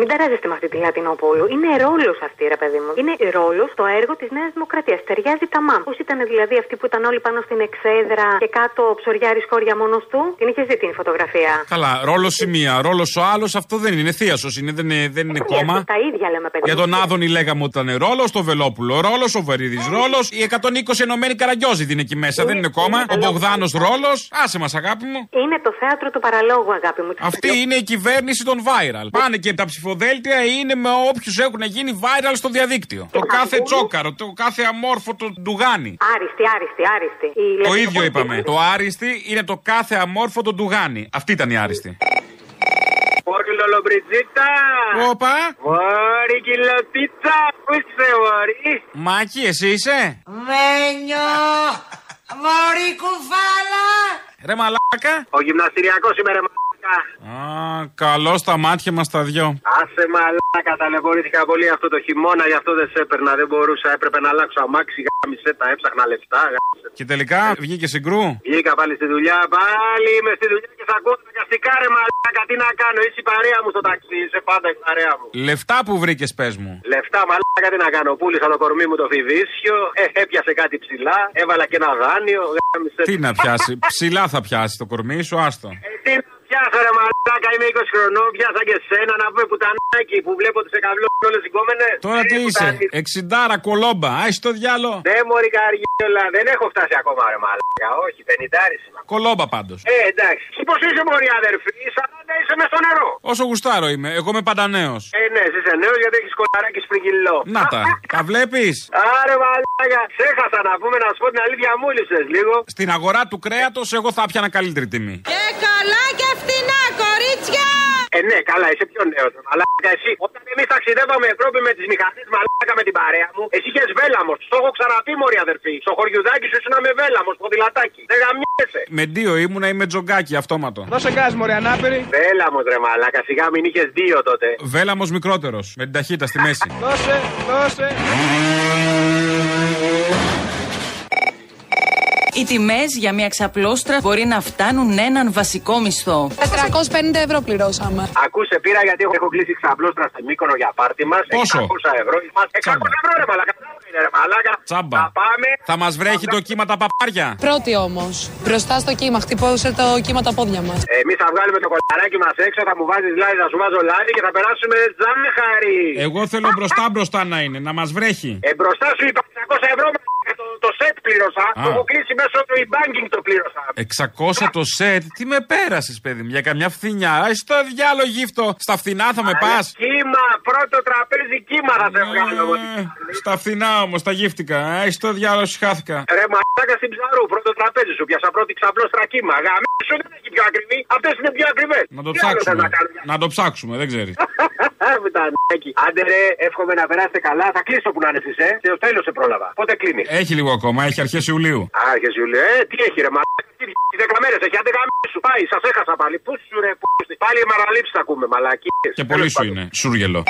Μην ταράζεστε με αυτή τη Λατινοπούλου. Είναι ρόλος αυτή, ρε παιδί μου. Είναι ρόλος στο έργο της Νέας Δημοκρατίας. Ταιριάζει τα μάμ. Πώς ήταν δηλαδή αυτοί που ήταν όλοι πάνω στην εξέδρα και κάτω ο ψωριάρη χώρια μόνος του; Την είχες δει την φωτογραφία; Καλά, ρόλος η μία, ρόλος ο άλλος, αυτό δεν είναι. Θίασο είναι, δεν είναι, δεν είναι κόμμα. Τα ίδια λέμε, παιδί. Για μου. τον Άδωνη λέγαμε ότι ήταν ρόλος, το Βελόπουλο ρόλος, ο Βερίδης ρόλος, οι 120 ενωμένοι καραγκιόζοι είναι εκεί μέσα, δεν είναι κόμμα. Ο Μπογδάνος ρόλος, άσε μας αγάπη μου. Είναι το θέατρο του παραλόγου, αγάπη μου. Αυτή είναι η κυβέρνηση των viral. Πάνε και τα ψηφοδέλτια είναι με όποιους έχουν γίνει viral στο διαδίκτυο. Το κάθε τσόκαρο, το κάθε αμόρφωτο ντουγάνι. Άριστη, άριστη, άριστη. Η Το Λατινοπούλου- ίδιο είπαμε. Το άριστη είναι το κάθε αμόρφωτο ντουγάνι. Αυτή ήταν η άριστη. Όρκιλο λομπριτζίτα! Όπα! Μόρι κιλοτίτσα! Πού είσαι, Μόρι; Μάκη, εσύ είσαι; Μένιο! Μόρι κουφάλα! Ρε μαλάκα. Ο γυμναστηριακός είμαι, ρε μαλάκα. Α, καλό στα μάτια μας τα δυο. Άσε μαλάκα, ταλαιπωρήθηκα πολύ αυτό το χειμώνα, γι' αυτό δεν σε έπαιρνα. Δεν μπορούσα, έπρεπε να αλλάξω αμάξι, γάμισε τα, έψαχνα λεφτά. γάμισε. Και τελικά βγήκε συγκρού. Βγήκα πάλι στη δουλειά, πάλι είμαι στη δουλειά και θα ακούω τα καστικά ρε μαλάκα. Τι να κάνω, είσαι η παρέα μου στο ταξί, είσαι πάντα η παρέα μου. Λεφτά που βρήκες, πες μου. Λεφτά μαλάκα τι να κάνω, πούλησα το κορμί μου το φιδίσιο, ε, έπιασε κάτι ψηλά, έβαλα και ένα δάνειο. γάμισε. Τι να πιάσει, ψηλά θα πιάσει το κορμί σου, άστο. Ε, τι να πιάσω ρε μαλάκα, είμαι 20 χρονών, πιάσα και σένα να πούμε πουτανάκι που βλέπω τις εκαβλώνουν όλες οι κόμενες. Τώρα τι είσαι, εξιντάρα κολόμπα, άισε το διάλο. Ναι μωρή καριόλα, δεν έχω φτάσει ακόμα ρε μαλάκα, όχι, πενηντάρις είμαι. Κολόμπα πάντως. Ε, εντάξει. Εσύ πώς είσαι μωρή αδερφή, 40 είσαι μέσα στο νερό. Όσο γουστάρω είμαι, εγώ είμαι παντανέο. Ε, ναι, εσύ είσαι νέος γιατί έχεις κολαράκι σπριγγυλό. Να τα, τα βλέπεις. Άρε μαλάκα, ξέχασα να πούμε να σου πω την αλήθεια μούλησες λίγο. Στην αγορά του κρέατος, εγώ θα πιάνα καλύτερη τιμή. Και καλά και φτηνά, κορίτσια! Ε, ναι, καλά, είσαι πιο νέος. Μαλάκα, εσύ. Όταν εμείς ταξιδεύαμε Ευρώπη με τις μηχανές μαλάκα με την παρέα μου, εσύ είχες βέλαμος. Το έχω ξαναπεί, Μωρή αδερφή. Στο χωριουδάκι σου ήσουν με βέλαμος, ποδηλατάκι. Δεν γαμιέσαι. Με δύο ήμουνα ή με τζογκάκι αυτόματο. Δώσε γκάζ, Μωρή ανάπηρη. Βέλαμος, ρε μαλάκα, σιγά μην είχες δύο τότε. Βέλαμος μικρότερος, με την ταχύτητα στη μέση. Δώσε, δώσε. Οι τιμές για μια ξαπλώστρα μπορεί να φτάνουν έναν βασικό μισθό. 450 ευρώ πληρώσαμε. Ακούσε πήρα γιατί έχω, έχω κλείσει ξαπλώστρα στο Μύκονο για πάρτι μας. Πόσο; 600 ευρώ. Μας 600 ευρώ ρε μαλάκα. Είναι, ρε μαλάκα. Τσάμπα. Θα πάμε. Θα μας βρέχει το κύμα τα παπάρια. Πρώτη όμως. Μπροστά στο κύμα, χτυπώσε το κύμα τα πόδια μας. Εμείς θα βγάλουμε το κολαράκι μας έξω, θα μου βάζεις λάδι, θα σου βάζω λάδι και θα περάσουμε ζάχαρη. Εγώ θέλω μπροστά μπροστά να είναι, να μας βρέχει. Ε, μπροστά σου είπα 600 ευρώ μαλάκα, το, το σετ πλήρωσα. Α. Το έχω κλείσει μέσω του e-banking το πλήρωσα. 600 το σετ, τι με πέρασες, παιδί μου, για καμιά φθηνιά. Α στο διάλογο γύφτο. Στα φθηνά θα με πας. Κύμα, πρώτο τραπέζι κύμα θα σε βγάλω. εγώ. Στα φθηνά όμως, τα γύφτηκα. Έχει το διάλογο, χάθηκα. Ρε μαλάκα στην ψαρού, πρώτο τραπέζι σου πιάσα πρώτη ξαπλώστρα κύμα. Γαμίσου δεν έχει πιο ακριβή, αυτές είναι πιο ακριβές. Να το ψάξουμε. Να το ψάξουμε, δεν ξέρεις. Πουτανάκι. Άντε ρε, εύχομαι να περάσετε καλά. Θα κλείσω που να είναι εσείς, ε. Στο τέλος σε πρόλαβα. Πότε κλείνεις; Έχει λίγο ακόμα, έχει αρχές Ιουλίου. Άρχε Ιουλίου. Ε, τι έχει ρε μαλάκα. Τι δέκα μέρες έχει. Άντε γαμίσου. Πάει, σας έχασα πάλι. Πού σου ρε, πού σου. Πάλι οι μαραλήψει θα ακούμε, μαλακί. Και πολύ σου είναι. Σούργελο.